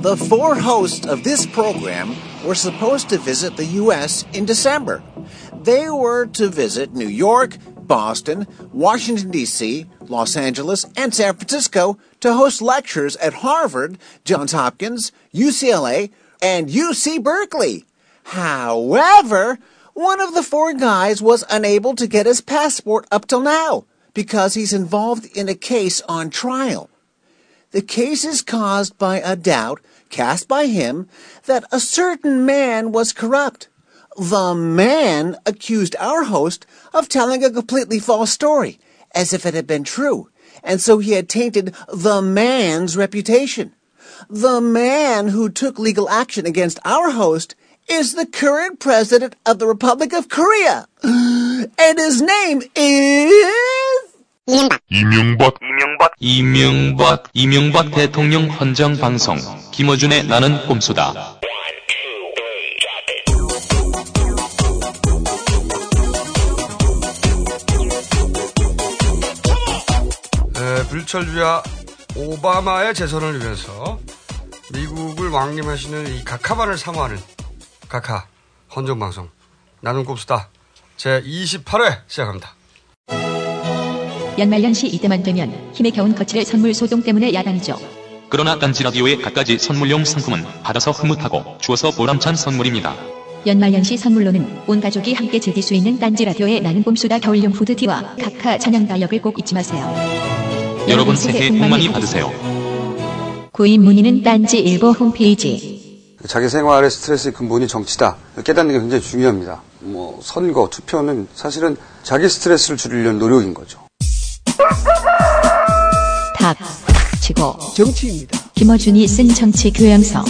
The four hosts of this program were supposed to visit the U.S. in December. They were to visit New York, Boston, Washington, D.C., Los Angeles, and San Francisco to host lectures at Harvard, Johns Hopkins, UCLA, and UC Berkeley. However, one of the four guys was unable to get his passport up till now because he's involved in a case on trial. The case is caused by a doubt cast by him that a certain man was corrupt. The man accused our host of telling a completely false story, as if it had been true, and so he had tainted the man's reputation. The man who took legal action against our host is the current president of the Republic of Korea. And his name is... 이명박 이명박 이명박. 이명박 대통령 헌정 방송. 김어준의 나는 꼼수다. 에, 불철주야 오바마의 재선을 위해서 미국을 왕림하시는 이 각하반을 사모하는 각하 헌정 방송 나는 꼽수다. 제 28회 시작합니다. 연말연시 이때만 되면 힘에 겨운 거칠의 선물 소동 때문에 야단이죠. 그러나 딴지 라디오의 갖가지 선물용 상품은 받아서 흐뭇하고 주어서 보람찬 선물입니다. 연말연시 선물로는 온 가족이 함께 즐길 수 있는 딴지 라디오의 나는 봄수다 겨울용 후드티와 각하 찬양 다역을 꼭 잊지 마세요. 여러분 새해 복 많이 받으세요. 구입 문의는 딴지 일보 홈페이지. 자기 생활의 스트레스의 근본이 정치다. 깨닫는 게 굉장히 중요합니다. 뭐 선거, 투표는 사실은 자기 스트레스를 줄이려는 노력인 거죠. 탁 치고 정치입니다. 김어준이 쓴 정치 교양서.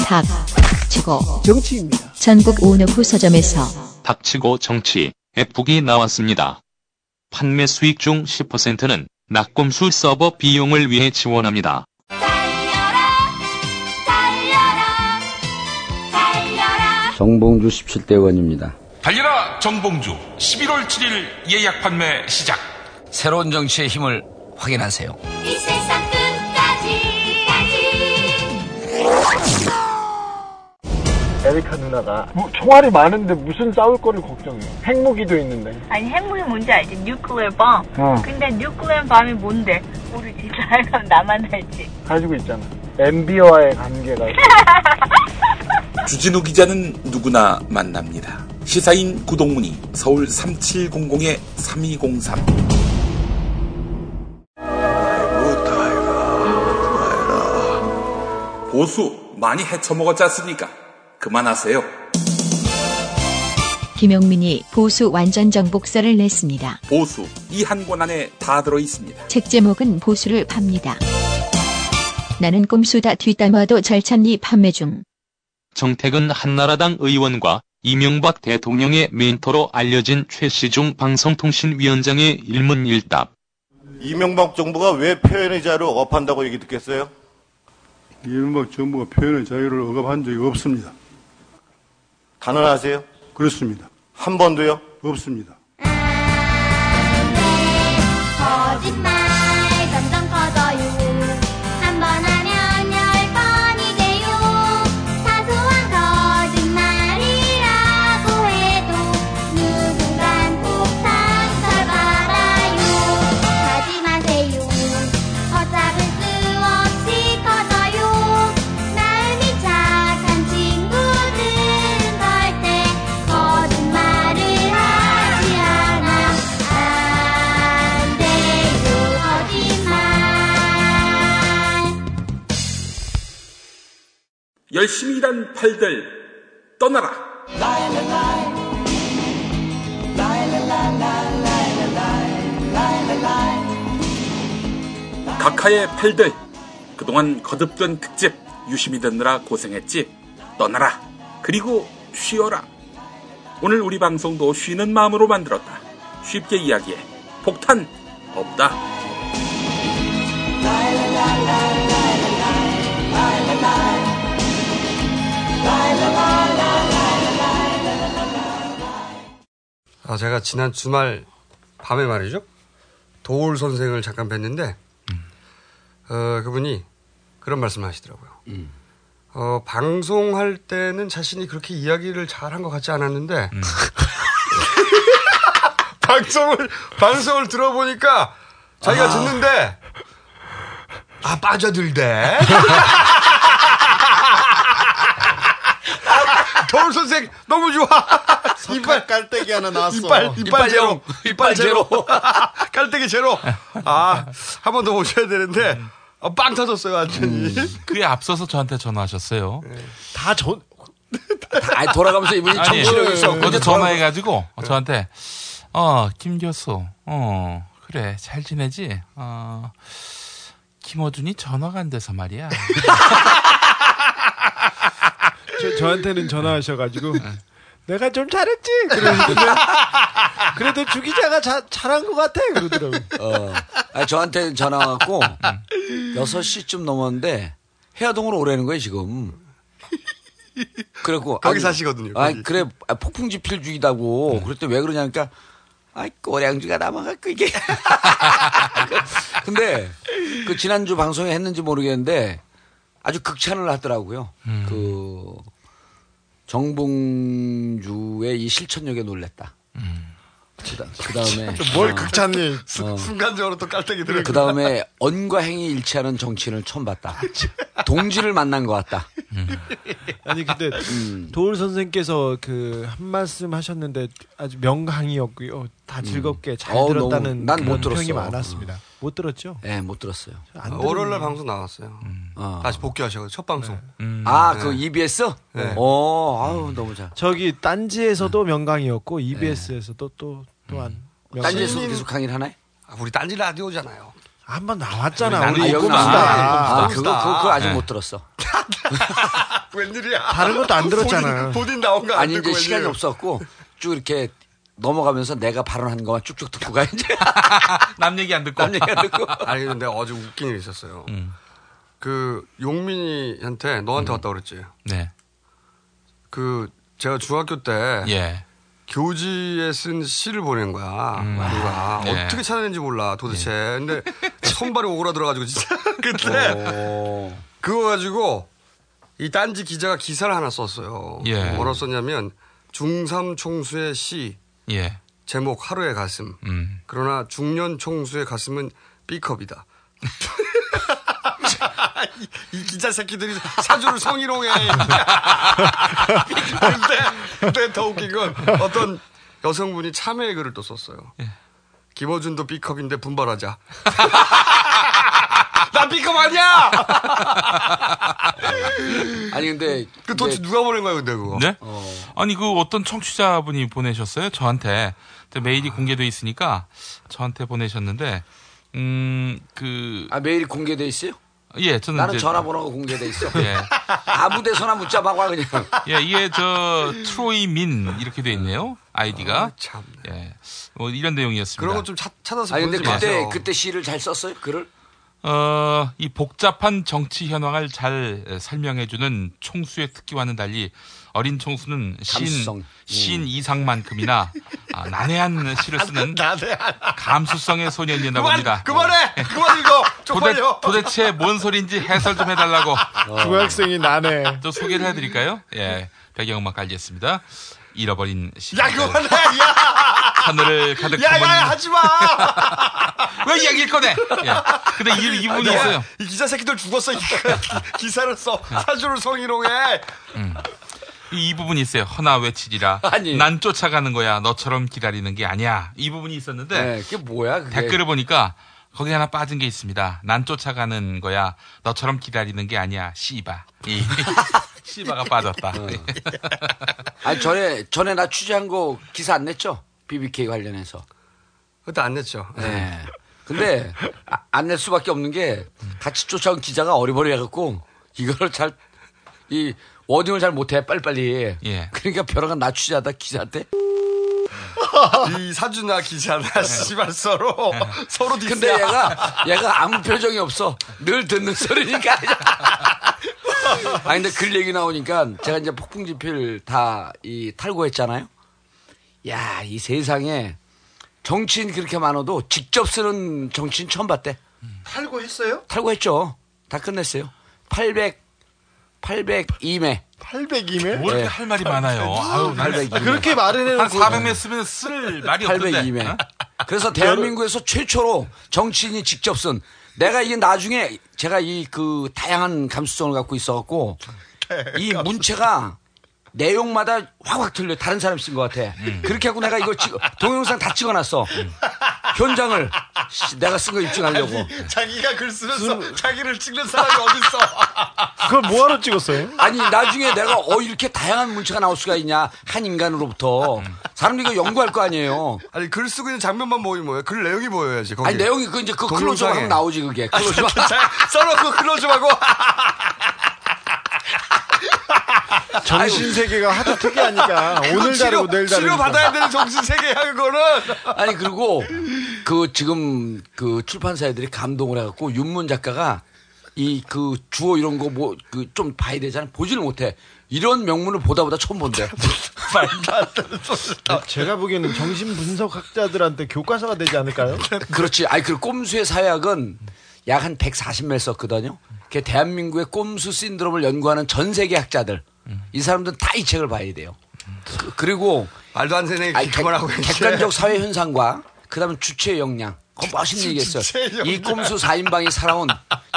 탁 치고 정치입니다. 전국 오너후 서점에서 닥치고 정치 앱북이 나왔습니다. 판매 수익 중 10%는 낙곰수 서버 비용을 위해 지원합니다. 정봉주 17대 의원입니다. 달려라 정봉주 11월 7일 예약 판매 시작 새로운 정치의 힘을 확인하세요. 이 세상 끝까지 에리카 누나가 뭐, 총알이 많은데 무슨 싸울 거를 걱정해 핵무기도 있는데 아니 핵무기 뭔지 알지? nuclear bomb. 어. 근데 nuclear bomb이 뭔데? 모르지. 나랑 나만 알지. 가지고 있잖아 MB와의 관계가 주진우 기자는 누구나 만납니다. 시사인 구동문이 서울 3700-3203 보수 많이 헤쳐먹었지 않습니까? 그만하세요. 김용민이 보수 완전 정복서를 냈습니다. 보수 이 한 권 안에 다 들어 있습니다. 책 제목은 보수를 팝니다. 나는 꼼수다 뒷담화도 절찬리 판매 중. 정택은 한나라당 의원과 이명박 대통령의 멘토로 알려진 최시중 방송통신위원장의 일문일답. 이명박 정부가 왜 표현의 자유를 억압한다고 얘기 듣겠어요? 이명박 정부가 표현의 자유를 억압한 적이 없습니다. 단언하세요? 그렇습니다. 한 번도요? 없습니다. 열심히 일한 팔들 떠나라. 각하의 팔들 그동안 거듭된 특집 유심히 듣느라 고생했지. 떠나라. 그리고 쉬어라. 오늘 우리 방송도 쉬는 마음으로 만들었다. 쉽게 이야기해. 폭탄 없다. 아, 제가 지난 주말 밤에 말이죠. 도울 선생을 잠깐 뵀는데, 어, 그분이 그런 말씀을 하시더라고요. 어, 방송할 때는 자신이 그렇게 이야기를 잘 한 것 같지 않았는데 방송을 방송을 들어보니까 자기가 아. 듣는데 아 빠져들대. 겨울 선생 너무 좋아. 이빨 깔때기 하나 나왔어. 이빨 이빨 이빨 제로. 영. 이빨 제로. 깔때기 제로. 아, 한 번 더 오셔야 되는데 어, 빵 터졌어요, 완전히. 그에 앞서서 저한테 전화하셨어요. 다 전, 아, 돌아가면서 이분이 아니, 정신력이 있어. 어제 전화해가지고 저한테 어, 김 교수, 어, 그래, 잘 지내지? 어, 김어준이 전화가 안 돼서 말이야. 저, 저한테는 전화하셔가지고 내가 좀 잘했지 그러는데 그래도 주 기자가 자, 잘한 것 같아 그러더라고. 어. 아, 저한테 전화 왔고 6시쯤 넘었는데 해화동으로 오라는 거예요, 지금. 그래고 거기 사시거든요, 아, 거기. 그래 아, 폭풍 지 필 중이다고. 그랬더니 왜 그러냐니까 아이 꼬량주가 남아갖고 이게. 근데 그 지난주 방송에 했는지 모르겠는데 아주 극찬을 하더라고요. 그 정봉주의 이 실천력에 놀랬다. 그 다음에 뭘 극찬이 순간적으로 또 깔때기 들어. 그 다음에 언과 행이 일치하는 정치인을 처음 봤다. 동지를 만난 것 같다. 아니 근데 음. 도울 선생께서 그 한 말씀 하셨는데 아주 명강이었고요. 다 즐겁게 잘 음. 어, 들었다는 너무- 난못 그런 평이 들었어. 많았습니다. 못 들었죠? 네, 못 들었어요. 안 월요일 날 들었네. 방송 나왔어요. 어. 다시 복귀하셔서 첫 방송. 아, 네. 그 EBS? 네. 어, 아우, 너무 잘. 저기 딴지에서도 명강이었고 EBS에서도 또 또한 명- 딴지에서도 계속 강의를 하나요? 아, 우리 딴지 라디오잖아요. 한번 나왔잖아. 아, 우리 여기 꼼수다. 나왔네. 아, 그거, 그거, 그거 아직 네. 못 들었어. 웬일이야? 다른 것도 안 들었잖아. 본인, 본인 나온 거안 아니, 듣고 이제 시간이? 없었고, 쭉 이렇게 넘어가면서 내가 발언한 것만 쭉쭉 듣고 가, 이제. 남 얘기 안 듣고. 남 얘기 안 듣고. 아니 근데 어제 웃긴 일이 있었어요. 음. 그 용민이한테 너한테 왔다 그랬지. 네. 그 제가 중학교 때 예. 교지에 쓴 시를 보낸 거야. 누가 네. 어떻게 찾아낸지 몰라 도대체. 근데 손발이 오그라들어가지고 진짜 그때 오. 그거 가지고 이 딴지 기자가 기사를 하나 썼어요. 예. 뭐라 썼냐면 중3 총수의 시 예. 제목 하루의 가슴. 음. 그러나 중년 총수의 가슴은 B컵이다. 이, 이 기자 새끼들이 사주를 성희롱해. 근데, 근데 더 웃긴 건 어떤 여성분이 참여의 글을 또 썼어요. 김어준도 B컵인데 분발하자. 나 B컵 아니야! 아니, 근데. 그 도대체 이제- 누가 보낸 거야, 근데 그거? 네? 아니 그 어떤 청취자분이 보내셨어요 저한테 메일이 공개돼 있으니까 저한테 보내셨는데 음 그 아, 메일이 공개돼 있어요? 예, 저는 나는 이제- 전화번호가 공개돼 있어. 예. 아무 데서나 묻자 봐, 그냥. 예, 이게 저 트로이 민 이렇게 돼 있네요. 아이디가. 아, 참. 예. 뭐 이런 내용이었습니다. 그런 거 좀 찾아서 아니, 근데 그때, 마세요. 그때 시를 잘 썼어요? 글을? 어, 이 복잡한 정치 현황을 잘 설명해주는 총수의 특기와는 달리 어린 총수는 감수성. 음. 신, 신 이상만큼이나 아, 난해한 시를 쓰는 감수성의 소년이라고 합니다. 그만해! 그만 읽어! 도대! 도대체 뭔 소리인지 해설 좀 해달라고 중학생이 나네. 또 소개를 해드릴까요? 예, 배경음악 알겠습니다. 잃어버린 시간. 야, 그만해! 야! 하늘을 가득 야, 품은 야, 야, 하지 마! 왜 이야기일 거네? 예. 근데 이, 이분이 아, 있어요. 이 기자 새끼들 죽었어. 이 기사를 써. 사주를 성희롱해. 이, 이 부분이 있어요. 허나 외치리라. 아니. 난 쫓아가는 거야. 너처럼 기다리는 게 아니야. 이 부분이 있었는데 네, 그게 뭐야, 그게. 댓글을 보니까 거기 하나 빠진 게 있습니다. 난 쫓아가는 거야. 너처럼 기다리는 게 아니야. 씨바. 이 씨바가 빠졌다. 어. 아니, 전에, 전에 나 취재한 거 기사 안 냈죠? BBK 관련해서. 그때 안 냈죠. 네. 근데 안 낼 수밖에 없는 게 같이 쫓아온 기자가 어리버리해갖고 이거를 잘, 이 워딩을 잘 못해, 빨리빨리. 예. 그러니까 나 취재하다 기자한테. 이 사주나 기자나 씨발 서로 서로 디스야. 근데 얘가, 얘가 아무 표정이 없어. 늘 듣는 소리니까. 아니, 근데 글 얘기 나오니까 제가 이제 폭풍 지필 다 이 탈고했잖아요. 야, 이 세상에 정치인 그렇게 많아도 직접 쓰는 정치인 처음 봤대. 탈고했어요? 탈고했죠. 다 끝냈어요. 800 802매. 802매? 뭐 이렇게 할 말이 많아요. 아유, 난 802매. 그렇게 말을 해놓고. 한 400매 쓰면 쓸 말이 없던데. 802매. 그래서 대한민국에서 최초로 정치인이 직접 쓴 내가 이게 나중에 제가 이 그 다양한 감수성을 갖고 있어갖고 이 문체가 내용마다 확확 틀려 다른 사람 쓴 것 같아. 그렇게 하고 내가 이거 찍, 동영상 다 찍어놨어. 현장을 씨, 내가 쓴 거 입증하려고. 자기가 글 쓰면서 자기를 찍는 사람이 어딨어. 그걸 뭐하러 찍었어요? 아니 나중에 내가 어 이렇게 다양한 문체가 나올 수가 있냐 한 인간으로부터 사람들이 이거 연구할 거 아니에요. 아니 글 쓰고 있는 장면만 보이면 뭐예요? 글 내용이 보여야지. 거기. 아니 내용이 그 이제 그 클로즈업 하면 나오지 그게. 클로즈업. 써놓고 클로즈업하고. 정신 세계가 하도 특이하니까 오늘 다르고 내일 다르고. 치료 받아야 되는 정신 세계야 그거는. 아니 그리고 그 지금 그 출판사 애들이 감동을 해갖고 윤문 작가가 이 그 주어 이런 거 뭐 그 좀 봐야 되잖아 보지를 못해 이런 명문을 보다 보다 처음 본대. 말도 안 되는 소리. 네, 제가 보기에는 정신 분석학자들한테 교과서가 되지 않을까요? 그렇지. 아니 그 꼼수의 사약은 약 한 140매 썼거든요. 그 대한민국의 꼼수 신드롬을 연구하는 전 세계 학자들 이 사람들은 다 이 책을 봐야 돼요. 그, 리고 말도 안 되는 아니, 얘기 객- 그만하고 객관적 사회 현상과 그다음에 주체 역량. 그 멋있는 얘기했어요. 주체 역량. 이 꼼수 4인방이 살아온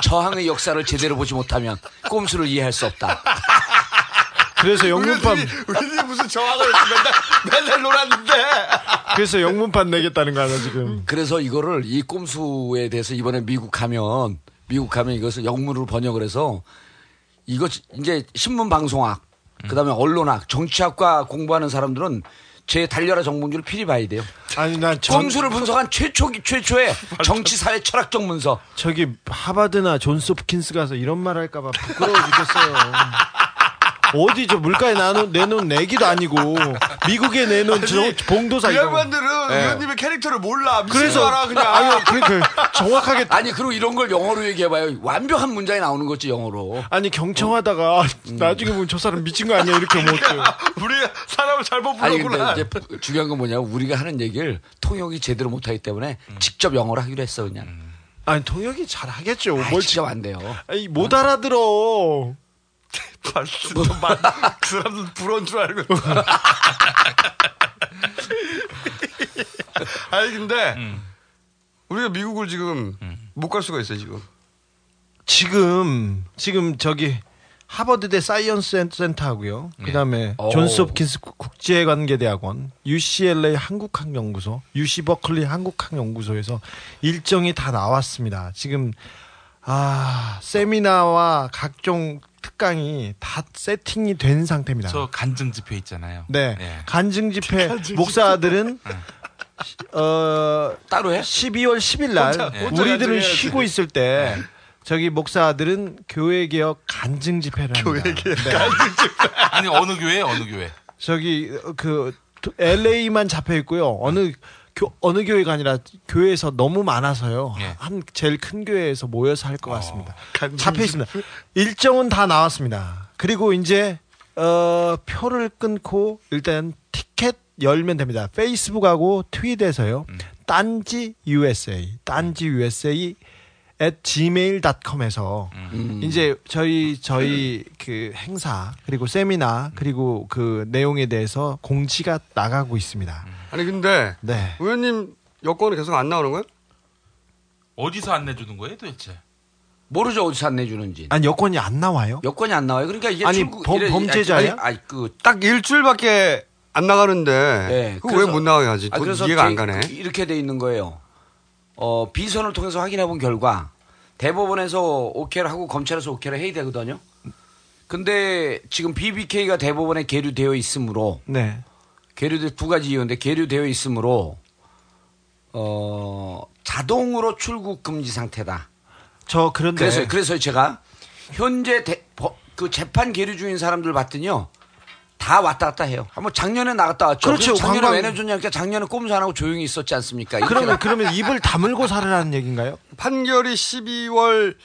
저항의 역사를 제대로 보지 못하면 꼼수를 이해할 수 없다. 그래서 영문판 우리들이 무슨 저항을 했어. 맨날, 맨날 놀았는데. 그래서 영문판 내겠다는 거 아니야 지금? 그래서 이거를 이 꼼수에 대해서 이번에 미국 가면 미국 가면 이것을 영문으로 번역을 해서 이거 이제 신문 방송학 그다음에 언론학 정치학과 공부하는 사람들은 제 달려라 정봉주를 필히 봐야 돼요. 아니 난 전, 꼼수를 분석한 최초 최초의 정치 사회 철학적 문서. 저기 하바드나 존스 홉킨스 가서 이런 말 할까봐 부끄러워 죽겠어요. 어디 저 물가에 나눈, 내놓은 내기도 아니고 미국에 내놓은 저 봉도사 그. 양반들은 네. 의원님의 캐릭터를 몰라. 미친 그래서 거라 그냥. 아니 그, 그 정확하게 아니 그리고 이런 걸 영어로 얘기해봐요. 완벽한 문장이 나오는 거지 영어로. 아니 경청하다가 음. 나중에 보면 저 사람 미친 거 아니야 이렇게 못 해. 우리가 사람을 잘못 아니 근데 불렀구나. 이제 중요한 건 뭐냐면 우리가 하는 얘기를 통역이 제대로 못하기 때문에 직접 영어로 하기로 했어 그냥. 아니 통역이 잘 하겠죠. 아이, 뭘 직접 안 돼요. 아니 못 알아들어. 말씀도 말, 그 사람들 부러운 줄 알고. 아니, 근데, 우리가 미국을 지금 못갈 수가 있어요, 지금. 지금 지금 저기 하버드대 science 센- 센터하고요. 그 다음에 오. 존스 홉킨스 국- 국제관계대학원, UCLA 한국학연구소, UC 버클리 한국학연구소에서 일정이 다 나왔습니다. 지금 아 세미나와 각종 특강이 다 세팅이 된 상태입니다. 저 간증 집회 있잖아요. 네. 예. 간증 집회 목사들은 어 따로 해? 12월 10일 날 혼자 우리들은. 쉬고 있을 때 저기 목사들은 교회 개혁 간증 집회를 합니다. 교회 개혁 네. 아니 어느 교회 어느 교회? 저기 그 LA만 잡혀 있고요. 어느 교, 어느 교회가 아니라 교회에서 너무 많아서요. 예. 한 제일 큰 교회에서 모여서 할 것 같습니다. 잡혀 있습니다. 일정은 다 나왔습니다. 그리고 이제 어, 표를 끊고 일단 티켓 열면 됩니다. 페이스북하고 트윗에서요. 딴지 USA, 딴지 USA at gmail.com에서 이제 저희 저희 그 행사 그리고 세미나 그리고 그 내용에 대해서 공지가 나가고 있습니다. 아니, 근데, 네. 의원님 여권이 계속 안 나오는 거예요? 어디서 안 내주는 거예요 도대체? 모르죠 어디서 안 내주는지. 아니 여권이 안 나와요? 여권이 안 나와요. 그러니까 이게 아니, 출국 범- 범죄자예요? 아니, 아니 그딱 일주일밖에 안 나가는데, 네, 그거 왜못 나가게 하지? 아, 도- 그래서 이해가 안 제- 가네. 이렇게 돼 있는 거예요. 어, 비선을 통해서 확인해 본 결과 대법원에서 오케이를 하고 검찰에서 오케이를 해야 되거든요. 근데 지금 BBK가 대법원에 계류되어 있으므로 네. 계류돼 두 가지 이유인데 계류되어 있으므로 어, 자동으로 출국 금지 상태다. 저 그런데 그래서 그래서 제가 현재 대- 버- 그 재판 계류 중인 사람들 봤더니요. 다 왔다 갔다 해요. 한번 작년에 나갔다 왔죠. 그렇죠. 작년에 관광- 왜 내줬냐니까 작년에 꼼수 안 하고 조용히 있었지 않습니까? 그러면 그러면 입을 다물고 살으라는 얘기인가요? 판결이 12월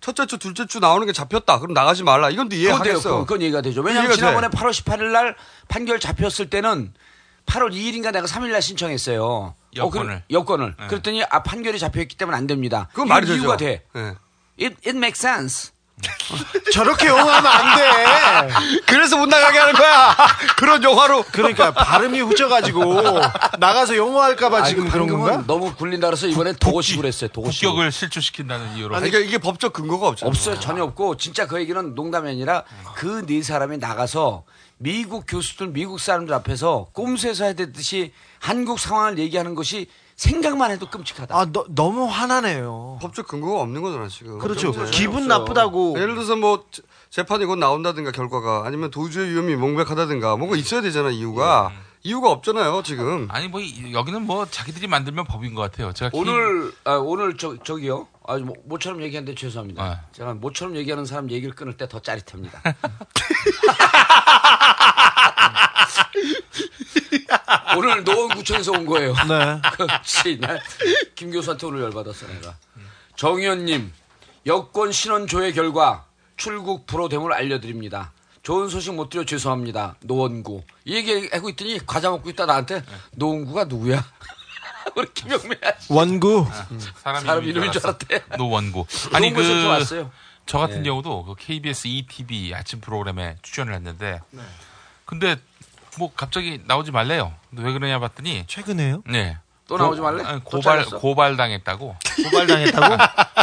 첫째 주, 둘째 주 나오는 게 잡혔다. 그럼 나가지 말라. 이건. 이해하겠어. 그건, 그건 얘기가 되죠. 왜냐하면 이해가 지난번에 돼. 8월 18일 날 판결 잡혔을 때는 8월 2일인가 내가 3일 날 신청했어요. 여권을. 어, 그, 여권을. 네. 그랬더니 아 판결이 잡혀있기 때문에 안 됩니다. 그건 말이 되죠. 이유가 돼. 네. It, it makes sense. 저렇게 영어하면 안 돼. 그래서 못 나가게 하는 거야. 그런 영화로. 그러니까 발음이 후져가지고 나가서 영어 할까봐 아니, 지금 그런 건가? 너무 굴린다 그래서 이번엔 도시식으로 했어요. 도시식. 국격을 실추시킨다는 이유로. 아니, 그러니까 이게 법적 근거가 없잖아. 없어요. 전혀 없고 진짜 그 얘기는 농담이 아니라 그 네 사람이 나가서 미국 교수들, 미국 사람들 앞에서 꼼수에서 해야 되듯이 한국 상황을 얘기하는 것이 생각만 해도 끔찍하다. 아, 너, 너무 화나네요. 법적 근거가 없는 거잖아, 지금. 그렇죠. 기분 없어요. 나쁘다고. 예를 들어서 뭐 재- 재판이 곧 나온다든가 결과가 아니면 도주의 위험이 명백하다든가 뭔가 있어야 되잖아, 이유가. 이유가 없잖아요, 지금. 아니 뭐 이- 여기는 뭐 자기들이 만들면 법인 것 같아요. 제가 오늘 아, 오늘 저 저기요. 아, 뭐, 모처럼 얘기하는데 죄송합니다. 네. 제가 모처럼 얘기하는 사람 얘기를 끊을 때 더 짜릿합니다. 오늘 노원구청에서 온 거예요. 네. 그렇지. 나김 교수한테 오늘 열받았어 내가. 정의원님 여권 신원 조회 결과 출국 불허됨을 알려드립니다. 좋은 소식 못 드려 죄송합니다. 노원구. 이 얘기하고 있더니 과자 먹고 있다 나한테 노원구가 누구야? 우리 김영민 아저씨. 원구. 사람, 사람 이름인 줄 알았대. 노원구. 아니 그좀 왔어요. 저 같은 네. 경우도 그 KBS ETV 아침 프로그램에 출연을 했는데 근데 뭐 갑자기 나오지 말래요. 근데 왜 그러냐 봤더니 최근에요? 네. 또 나오지 말래? 아니, 또 고발? 고발 당했다고. 고발 당했다고?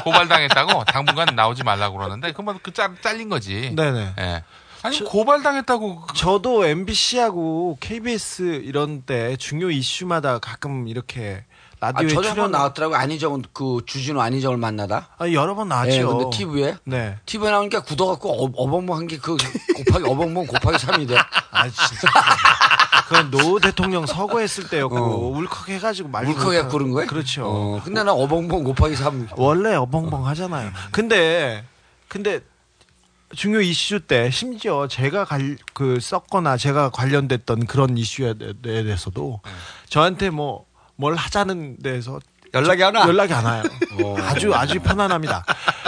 고발 당했다고. 당분간 나오지 말라고 그러는데 그만 그 짤, 잘린 거지. 네네. 예. 아니 고발 당했다고. 저도 MBC하고 KBS 이런 때 중요 이슈마다 가끔 이렇게 아, 라디오에 저도 한번 출연 나왔더라고요. 안희정 그 주진우 안희정을 만나다. 아, 여러 번 네, 나왔죠. 근데 TV에 네. TV에 나오니까 굳어갖고 어, 어벙벙한 게 그 곱하기 어벙벙 곱하기 3이 돼. 아 진짜. 그건 노 대통령 서거했을 때였고 울컥해가지고 말 울컥해 구른 거야? 그렇죠. 어, 근데 나 어벙벙 곱하기 3. 원래 어벙벙 하잖아요. 근데 근데 중요 이슈 때 심지어 제가 갈, 그 썼거나 제가 관련됐던 그런 이슈에 대- 대해서도 저한테 뭐 뭘 하자는 데서 연락이 안 와? 연락이 안 와요. 아주 아주 편안합니다.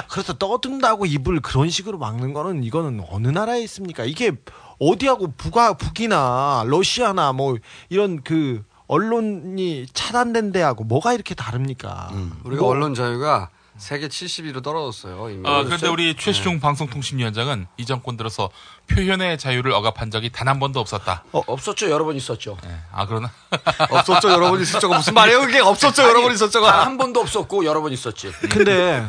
그래서 떠든다고 입을 그런 식으로 막는 거는 이거는 어느 나라에 있습니까? 이게 어디하고 북아 북이나 러시아나 뭐 이런 그 언론이 차단된 데하고 뭐가 이렇게 다릅니까? 우리가 뭐- 언론 자유가 세계 70위로 떨어졌어요. 이미. 어, 그런데 우리 최시중 방송통신위원장은 이 정권 들어서 표현의 자유를 억압한 적이 단 한 번도 없었다. 없었죠. 여러 번 있었죠. 아 그러나 없었죠. 여러 번 있었죠. 무슨 말이에요? 그게 없었죠. 여러 번 있었죠. 단한 번도 없었고 여러 번 있었지. 근데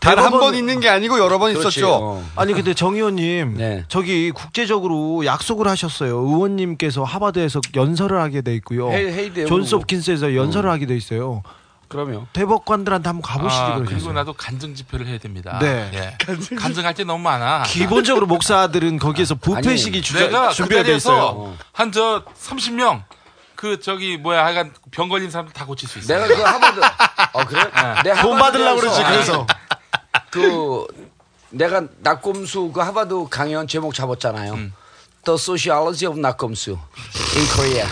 단한 대법원- 번 있는 게 아니고 여러 번 그렇지. 있었죠. 어. 아니 근데 정 의원님 네. 저기 국제적으로 약속을 하셨어요. 의원님께서 하버드에서 연설을 하게 돼 있고요. 헤이- 존스. 홉킨스에서 연설을 하게 돼 있어요. 그럼요. 대법관들한테 한번 가보시지 아. 그리고 나도 간증 집회를 해야 됩니다. 네. 예. 간증 할 게 너무 많아. 기본적으로 목사들은 거기에서 부패식이 아니, 주자, 내가 준비가 그돼 있어요. 자리에서 환자 30명 그 저기 뭐야 하여간 병 걸린 사람들 다 고칠 수 있어. 내가 그 하버드 어 그래? 내가 돈 받으려고 그러지 그래서. 그 내가 나꼼수 그 하버드 강연 제목 잡았잖아요. 음. The Sociology of 나꼼수 in Korea.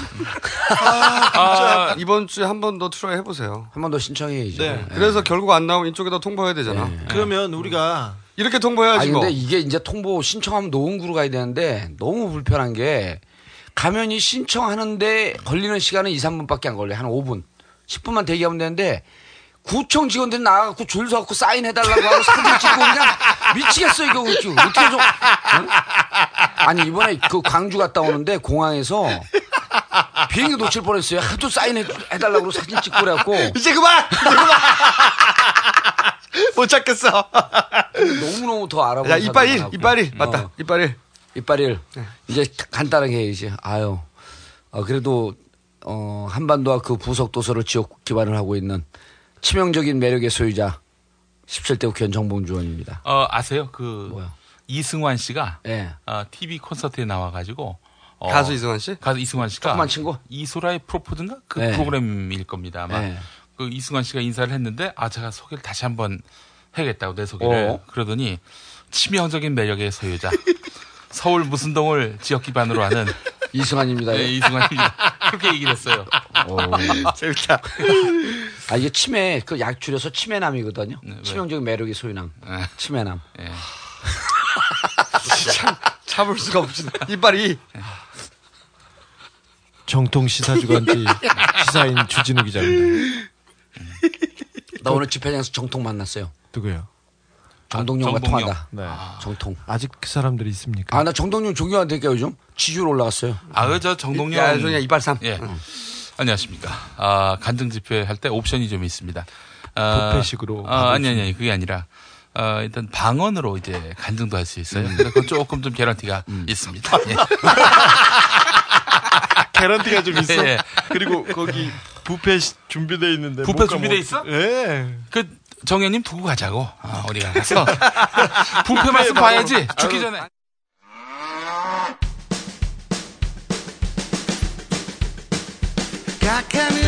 아, 이번 주에 한 번 더 try 해보세요. 한 번 더 신청해야죠. 네. 그래서 결국 안 나오면 이쪽에다 통보해야 되잖아. 그러면 우리가 이렇게 통보해야지 아니 뭐. 근데 이게 이제 통보 신청하면 노원구로 가야 되는데 너무 불편한 게 가면이 신청하는데 걸리는 시간은 2, 3분밖에 안 걸려요. 한 5분. 10분만 대기하면 되는데 구청 직원들이 나가갖고 줄 서갖고 사인해달라고 하고 사진 찍고 그냥 미치겠어 이거 어떻게 좀 응? 아니 이번에 그 광주 갔다 오는데 공항에서 비행기 놓칠 뻔했어요. 하도 사인해달라고 사진 찍고 그래갖고 이제 그만! 이제 그만! 못 찾겠어. 너무너무 더 알아보는 야, 이빨 사람들 1, 많았고. 이빨 1. 맞다. 어. 이빨 1. 이빨일 이제 간단하게 해야지. 아유, 어, 그래도 어, 한반도와 그 부속 도서를 지역 기반을 하고 있는 치명적인 매력의 소유자 17대 국회의원 정봉주 의원입니다. 어 아세요? 그 뭐야? 이승환 씨가 예. 어, TV 콘서트에 나와가지고 어, 가수 이승환 씨? 가수 이승환 씨가 조그만 친구? 이소라의 프로포즈인가 그 네. 프로그램일 겁니다 아마 네. 그 이승환 씨가 인사를 했는데 아 제가 소개를 다시 한번 해야겠다고 내 소개를 어. 그러더니 치명적인 매력의 소유자 서울 무슨동을 지역 기반으로 하는 이승환입니다. 네, 이승환입니다 그렇게 얘기를 했어요 재밌다. 아 이게 치매 그 약 줄여서 치매남이거든요. 네, 왜? 치명적인 매력의 소유남. 네. 치매남. 예. 참, 참을 수가 없습니다. 이빨이. 정통 시사주간지 시사인 주진우 기자입니다. 나 오늘 집회장에서 정통 만났어요. 누구요? 정동영과 정동영. 통한다. 네. 정통. 아직 그 사람들이 있습니까? 아, 나 정동영 존경한다니까 요즘. 지주로 올라갔어요. 아, 그저 정동영. 야, 그냥 이빨삼. 예. 안녕하십니까. 아, 간증 집회 할 때 옵션이 좀 있습니다. 아, 부패식으로 아, 아니, 아니, 아니, 그게 아니라, 어, 일단 방언으로 이제 간증도 할 수 있어요. 그래서 그건 조금 좀 개런티가 있습니다. 예. 개런티가 좀 있어. 예. 그리고 거기 부페 시- 준비돼 있는데. 부페 못 준비돼 어떡- 있어? 예. 그, 정현님 두고 가자고. 아, 우리가 가서. 부패 말씀 봐야지. 죽기 전에. 각하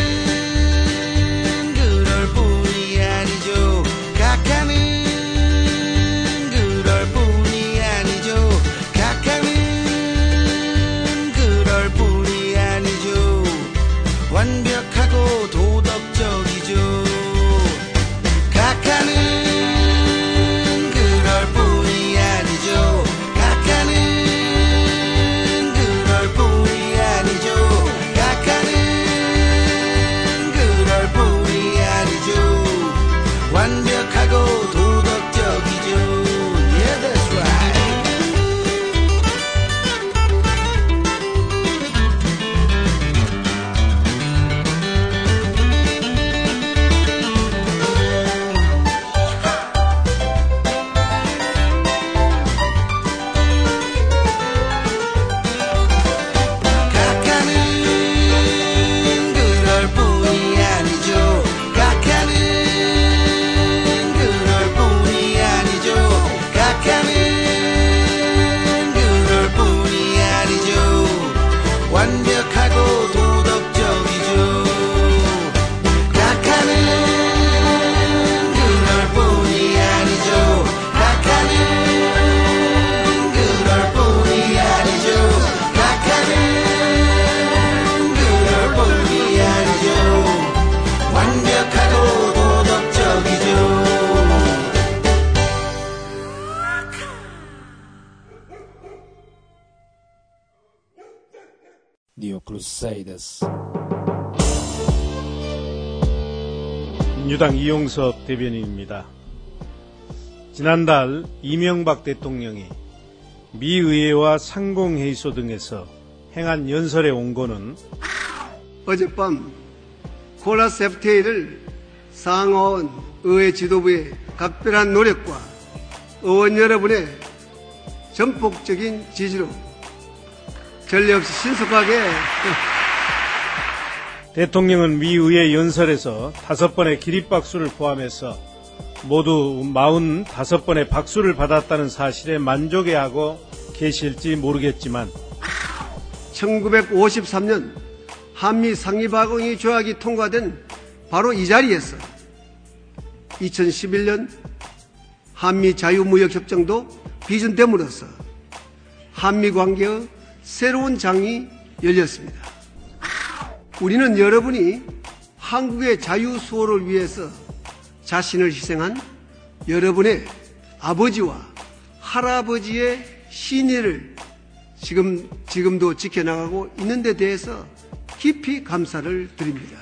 완벽 민주당 이용섭 대변인입니다. 지난달 이명박 대통령이 미 의회와 상공회의소 등에서 행한 연설의 원고는 어젯밤 콜라스 FTA를 상하원 의회 지도부의 각별한 노력과 의원 여러분의 전폭적인 지지로 전례 없이 신속하게 대통령은 미 의회 연설에서 다섯 번의 기립박수를 포함해서 모두 45번의 박수를 받았다는 사실에 만족해하고 계실지 모르겠지만 1953년 한미 상위박응이 조약이 통과된 바로 이 자리에서 2011년 한미 자유무역협정도 비준됨으로써 한미 관계의 새로운 장이 열렸습니다. 우리는 여러분이 한국의 자유 수호를 위해서 자신을 희생한 여러분의 아버지와 할아버지의 신의를 지금, 지금도 지켜나가고 있는 데 대해서 깊이 감사를 드립니다.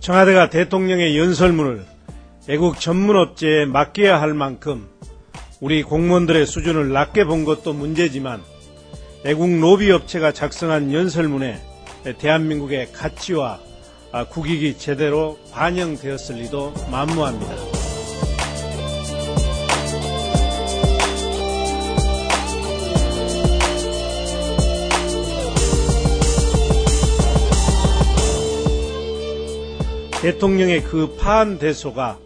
청와대가 대통령의 연설문을 애국 전문업체에 맡겨야 할 만큼 우리 공무원들의 수준을 낮게 본 것도 문제지만 애국 로비 업체가 작성한 연설문에 대한민국의 가치와 아, 국익이 제대로 반영되었을 리도 만무합니다. 대통령의 그 파한 대소가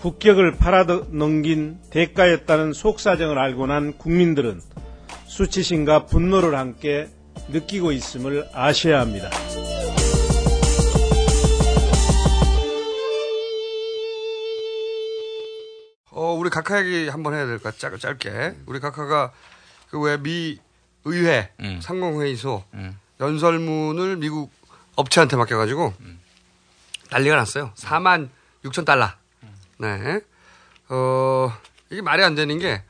국격을 팔아넘긴 대가였다는 속사정을 알고 난 국민들은 수치심과 분노를 함께 느끼고 있음을 아셔야 합니다. 어, 우리 각하 얘기 한번 해야 될까? 짧, 짧게. 우리 각하가 그 왜 미 의회 상공회의소 연설문을 미국 업체한테 맡겨가지고 난리가 났어요. 4만 6천 달러. 네. 어, 이게 말이 안 되는 게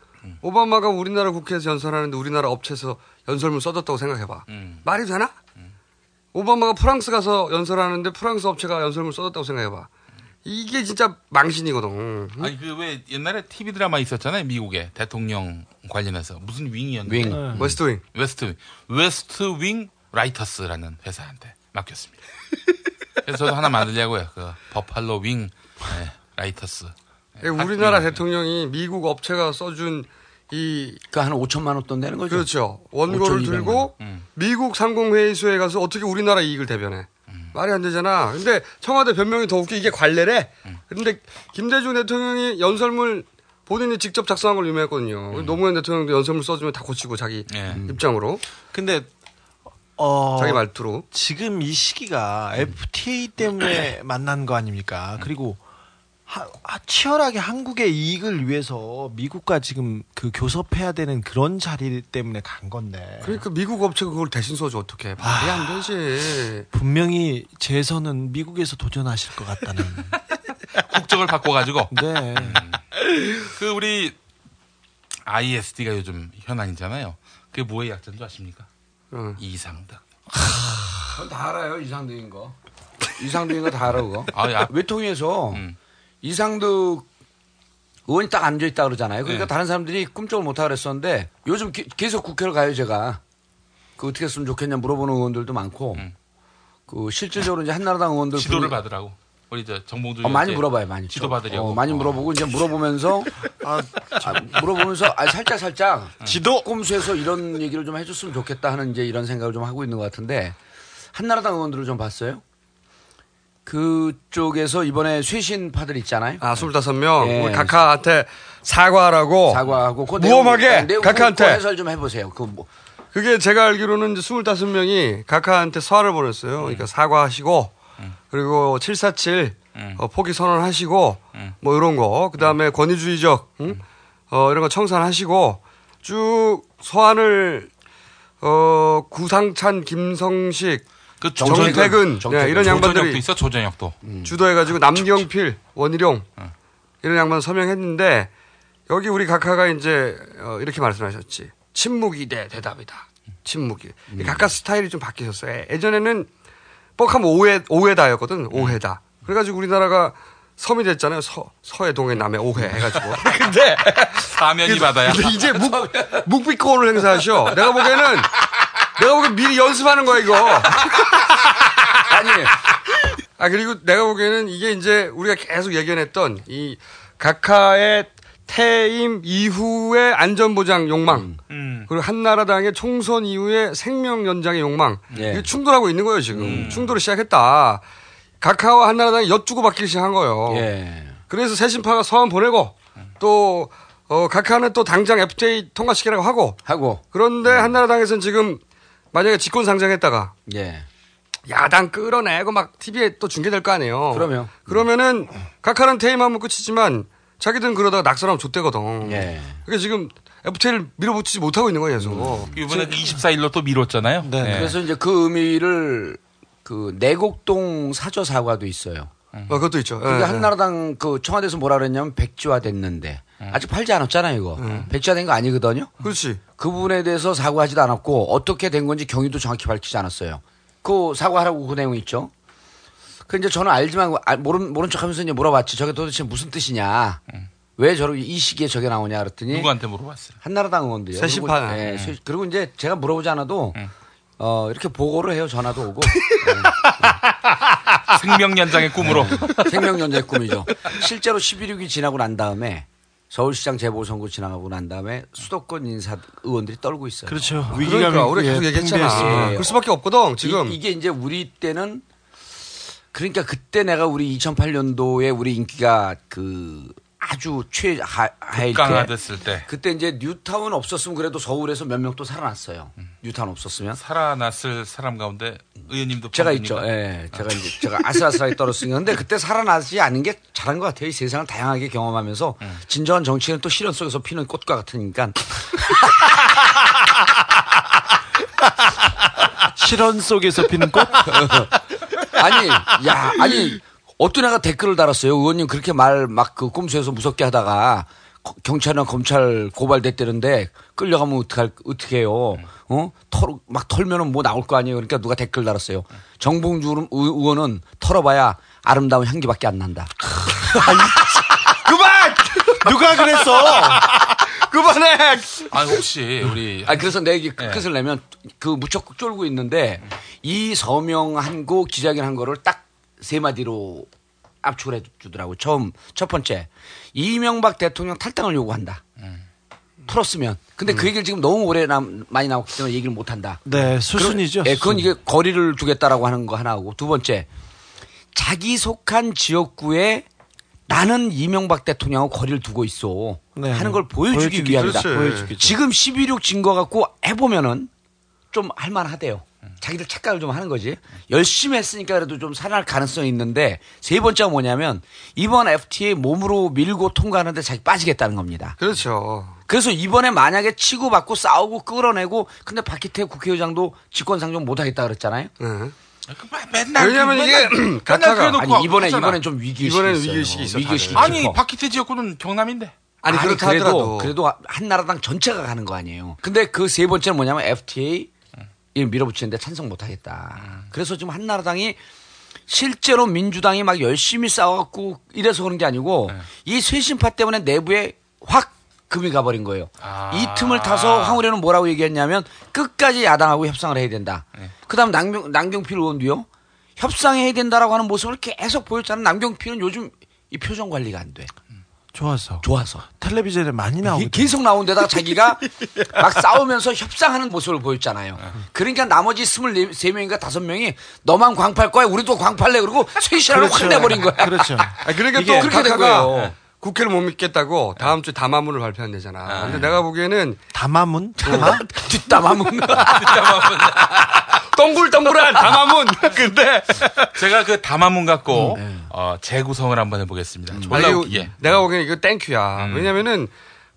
오바마가 우리나라 국회에서 연설하는데 우리나라 업체에서 연설문 써줬다고 생각해봐. 말이 되나? 오바마가 프랑스 가서 연설하는데 프랑스 업체가 연설문 써줬다고 생각해봐. 이게 진짜 망신이거든. 아니 그 왜 옛날에 TV 드라마 있었잖아요 미국에 대통령 관련해서 무슨 윙이었는데 윙. 네. 웨스트 윙. 웨스트 윙 웨스트 윙 라이터스라는 회사한테 맡겼습니다. 그래서 저도 하나 만들려고요. 그 버팔로 윙 네, 라이터스. 예, 우리나라 대통령이 미국 업체가 써준 이 그 한 5천만 원돈 되는 거죠. 그렇죠. 원고를 5,200만 들고 음. 미국 상공회의소에 가서 어떻게 우리나라 이익을 대변해. 음. 말이 안 되잖아. 근데 청와대 변명이 더 웃겨 이게 관례래. 음. 근데 김대중 대통령이 연설문 본인이 직접 작성한 걸 유명했거든요. 음. 노무현 대통령도 연설문 써주면 다 고치고 자기 예. 입장으로. 근데 어 자기 말투로. 지금 이 시기가 FTA 때문에 만난 거 아닙니까? 그리고 치열하게 한국의 이익을 위해서 미국과 지금 그 교섭해야 되는 그런 자리 때문에 간 건데 그러니까 미국 업체가 그걸 대신 써줘 어떻게 말이 안 되지. 분명히 재선은 미국에서 도전하실 것 같다는. 국적을 바꿔가지고. 네. 그 우리 ISD가 요즘 현안이잖아요. 그게 뭐의 약자인 줄 아십니까? 이상득. 그건 다 알아요 이상득인 거. 이상득인 거 다 알아 그거. 아, 야. 외통위에서 이상득 의원이 딱 앉아 있다 그러잖아요. 그러니까 네. 다른 사람들이 꿈쩍을 못 하고 그랬었는데 요즘 기- 계속 국회를 가요 제가. 그 어떻게 했으면 좋겠냐 물어보는 의원들도 많고. 그 실질적으로 이제 한나라당 의원들 지도를 분이- 받으라고. 우리 저 정봉주 어, 많이 물어봐요, 많이. 지도 받으려고. 어, 많이 물어보고 이제 물어보면서 아, 물어보면서 아, 살짝 살짝 지도 꼼수에서 이런 얘기를 좀 해줬으면 좋겠다 하는 이제 이런 생각을 좀 하고 있는 것 같은데 한나라당 의원들을 좀 봤어요. 그쪽에서 이번에 쇄신파들 있잖아요. 아, 25명. 예. 우리 각하한테 사과하라고. 사과하고 그 내용, 내용 각하한테. 그 해설 좀 해보세요. 그 뭐. 그게 제가 알기로는 이제 25명이 각하한테 서한을 보냈어요. 그러니까 사과하시고, 그리고 747 어, 포기 선언하시고, 뭐 이런 거. 그 다음에 권위주의적, 응? 어, 이런 거 청산하시고, 쭉 서한을, 어, 구상찬, 김성식, 그 정태근. 네, 이런 양반들이 있어 조전혁도. 주도해가지고 남경필, 원희룡 이런 양반 서명했는데 여기 우리 각하가 이제 어, 이렇게 말씀하셨지. 침묵이 대 대답이다. 침묵이. 이 각하 스타일이 좀 바뀌셨어요. 예- 예전에는 뻑하면 오해 오해다였거든. 오해다. 그래가지고 우리나라가 섬이 됐잖아요. 서 서해 동해 남해 오해 해가지고. 근데 사면이 바다야. 근데 이제 묵 묵비권을 행사하셔. 내가 보기에는 내가 보기엔 미리 연습하는 거야 이거. 아니. 아 그리고 내가 보기에는 이게 이제 우리가 계속 예견했던 이 각하의 퇴임 이후의 안전보장 욕망 음. 그리고 한나라당의 총선 이후의 생명 연장의 욕망 예. 이게 충돌하고 있는 거예요 지금 충돌을 시작했다. 각하와 한나라당이 엿주고 받기 시작한 거예요. 예. 그래서 새신파가 서한 보내고 또 어, 각하는 또 당장 FTA 통과시키라고 하고 하고 그런데 한나라당에서는 지금 만약에 직권 상정했다가 예. 야당 끌어내고 막 TV에 또 중계될 거 아니에요. 그러면. 그러면은 각하는 퇴임하면 끝이지만 자기들은 그러다가 낙선하면 좆대거든. 예. 그러니까 지금 FTA를 밀어붙이지 못하고 있는 거예요, 계속. 이번에 24일로 또 미뤘잖아요. 네. 그래서 이제 그 의미를 그 내곡동 사저 사과도 있어요. 어, 그것도 있죠. 그러니까 예, 한나라당 그 청와대에서 뭐라 그랬냐면 백지화 됐는데 아직 팔지 않았잖아요 이거 백지화 된 거 아니거든요. 그렇지. 그 부분에 대해서 사과하지도 않았고 어떻게 된 건지 경위도 정확히 밝히지 않았어요. 그 사과하라고 그 내용 있죠. 그 이제 저는 알지만 아, 모른 모른 척하면서 이제 물어봤지. 저게 도대체 무슨 뜻이냐? 왜 저러 이 시기에 저게 나오냐 그랬더니 누구한테 물어봤어요? 한나라당 의원들이요. 새신파. 그리고, 예, 새- 그리고 이제 제가 물어보지 않아도 어, 이렇게 보고를 해요. 전화도 오고. 생명 연장의 꿈으로. 생명 연장의 꿈이죠. 실제로 11.6이 지나고 난 다음에 서울시장 재보선거 지나가고 난 다음에 수도권 인사 의원들이 떨고 있어요. 그렇죠. 그러니까 우리가 계속 얘기했잖아. 그럴 수밖에 없거든, 지금. 이, 게 이제 우리 때는 그러니까 그때 내가 우리 2008년도에 우리 인기가 그 아주 최하일 때 강화됐을 때. 그때 이제 뉴타운 없었으면 그래도 서울에서 몇 명 또 살아났어요. 뉴타운 없었으면 살아났을 사람 가운데 의원님도 제가? 있죠. 예. 제가 이제 제가 아슬아슬하게 떨었으니까. 근데 그때 살아나지 않은 게 잘한 것 같아요. 이 세상을 다양하게 경험하면서 진정한 정치는 또 실현 속에서 피는 꽃과 같으니까. 실현 속에서 피는 꽃? 아니, 야, 아니, 어떤 애가 댓글을 달았어요. 의원님 그렇게 말 막 그 꼼수해서 무섭게 하다가 거- 경찰이나 검찰 고발됐다는데 끌려가면 어떡할, 어떻게 해요. 어? 털, 막 털면은 뭐 나올 거 아니에요. 그러니까 누가 댓글 달았어요. 정봉주 의- 의원은 털어봐야 아름다운 향기밖에 안 난다. 그만! 누가 그랬어? 그만해! 아 혹시 우리 아 그래서 내가 이게 끝을 내면 그 무척 쫄고 있는데 이 서명한 거 기자회견 한 거를 딱 세 마디로 압축을 해주더라고. 처음 첫 번째 이명박 대통령 탈당을 요구한다. 풀었으면. 근데 그 얘기를 지금 너무 오래 남, 많이 나왔기 때문에 얘기를 못 한다. 네, 수순이죠. 예, 그건 이게 거리를 두겠다라고 하는 거 하나고 두 번째 자기 속한 지역구에 나는 이명박 대통령하고 거리를 두고 있어 네, 하는 네. 걸 보여주기 보여주기, 위함이다. 지금 12.6 증거 갖고 해보면은 좀 할만하대요. 자기들 착각을 좀 하는 거지. 열심히 했으니까 그래도 좀 살아날 가능성이 있는데 세 번째가 뭐냐면 이번 FTA 몸으로 밀고 통과하는데 자기 빠지겠다는 겁니다. 그렇죠. 그래서 이번에 만약에 치고받고 싸우고 끌어내고 근데 박희태 국회의장도 직권상정 못하겠다 그랬잖아요. 맨날 왜냐면 그- 이게 맨날 각하가 그래놓고 아니 이번에 하잖아. 이번엔 좀 위기의식이 이번에는 있어요. 위기의식이 있어, 위기의식이 다들. 아니. 박희태 지역구는 경남인데. 아니, 아니, 그렇다 그래도 하더라도. 그래도 한나라당 전체가 가는 거 아니에요. 근데 그 세 번째는 뭐냐면 FTA 이 밀어붙이는데 찬성 못하겠다. 그래서 지금 한나라당이 실제로 민주당이 막 열심히 싸워갖고 이래서 그런 게 아니고 이 쇄신파 때문에 내부에 확 금이 가버린 거예요. 이 틈을 타서 황우려는 뭐라고 얘기했냐면 끝까지 야당하고 협상을 해야 된다. 그다음 남경, 남경필 의원도요. 협상해야 된다라고 하는 모습을 계속 보였잖아요. 남경필은 요즘 이 표정 관리가 안 돼. 좋아서. 좋아서. 텔레비전에 많이 나오거든. 계속 나온 데다가 자기가 막 싸우면서 협상하는 모습을 보였잖아요. 그러니까 나머지 23명인가 5명이 너만 광팔 거야. 우리도 광팔래. 그러고 쇄신하러 확 내버린 거야. 그렇죠. 아, 그러니까 또 그렇게 된 거예요. 국회를 못 믿겠다고 다음 주에 담화문을 발표한대잖아. 근데 내가 보기에는 담화문? 담화? 뒷담화문. 동글동글한 담화문. 근데 제가 그 담화문 갖고 어, 재구성을 한번 해보겠습니다. 아니, 졸라 웃기게. 내가 보기에는 이거 땡큐야. 왜냐면은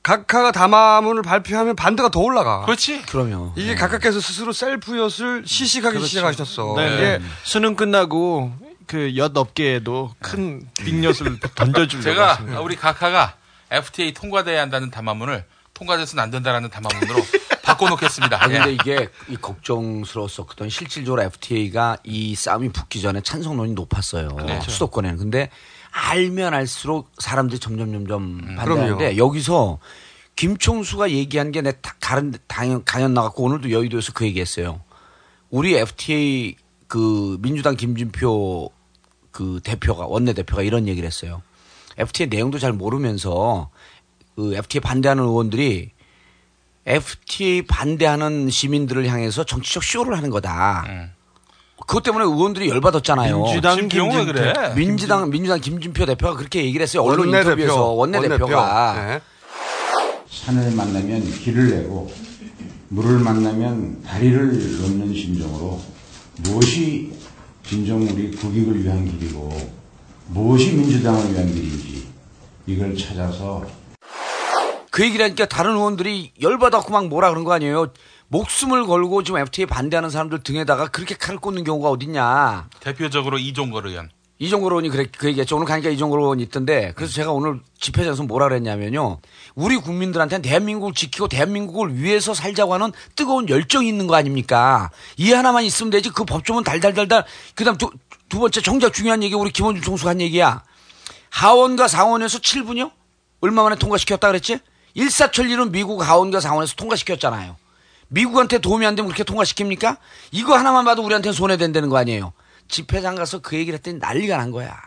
각하가 담화문을 발표하면 반대가 더 올라가. 그렇지. 그럼요. 이게 각하께서 스스로 셀프엿을 시식하기 시작하셨어. 네. 이게 수능 끝나고 그엿 업계에도 큰 빅엿을 던져주려고 제가. 우리 각하가 FTA 통과돼야 한다는 담화문을 통과돼서는 안 된다라는 담화문으로 바꿔놓겠습니다. 아, 근데 예. 이게 이 걱정스러웠었거든. 실질적으로 FTA가 이 싸움이 붙기 전에 찬성론이 높았어요. 그렇죠. 수도권에는. 근데 알면 알수록 사람들이 점점 점점 음, 반대하는데 그럼요. 여기서 김총수가 얘기한 게 내 다른 당연 강연 나갔고 오늘도 여의도에서 그 얘기했어요. 우리 FTA 그 민주당 김진표 그 대표가 원내 대표가 이런 얘기를 했어요. FTA 내용도 잘 모르면서 그 FTA 반대하는 의원들이 FTA 반대하는 시민들을 향해서 정치적 쇼를 하는 거다. 그것 때문에 의원들이 열받았잖아요. 민주당 김진표. 그래. 민주당 민주당 김진표 대표가 그렇게 얘기를 했어요. 언론 원내대표, 인터뷰에서 원내 대표가 네. 산을 만나면 길을 내고 물을 만나면 다리를 놓는 심정으로 무엇이 진정 우리 국익을 위한 길이고 무엇이 민주당을 위한 길인지 이걸 찾아서 그 얘기를 하니까 다른 의원들이 열받았고 막 뭐라 그런 거 아니에요. 목숨을 걸고 지금 FTA 반대하는 사람들 등에다가 그렇게 칼을 꽂는 경우가 어딨냐. 대표적으로 이종걸 의원. 이종걸 의원이 그래, 그 얘기했죠. 오늘 가니까 이종걸 의원이 있던데 그래서 제가 오늘 집회장에서 뭐라 그랬냐면요. 우리 국민들한테는 대한민국을 지키고 대한민국을 위해서 살자고 하는 뜨거운 열정이 있는 거 아닙니까? 이 하나만 있으면 되지 그 법조문 달달달달 그 다음 두, 두 번째 정작 중요한 얘기 우리 김원준 총수가 한 얘기야. 하원과 상원에서 7분이요? 얼마 만에 통과시켰다 그랬지? 일사천리는 미국 하원과 상원에서 통과시켰잖아요. 미국한테 도움이 안 되면 그렇게 통과시킵니까? 이거 하나만 봐도 우리한테는 손해된다는 거 아니에요. 집회장 가서 그 얘기를 했더니 난리가 난 거야.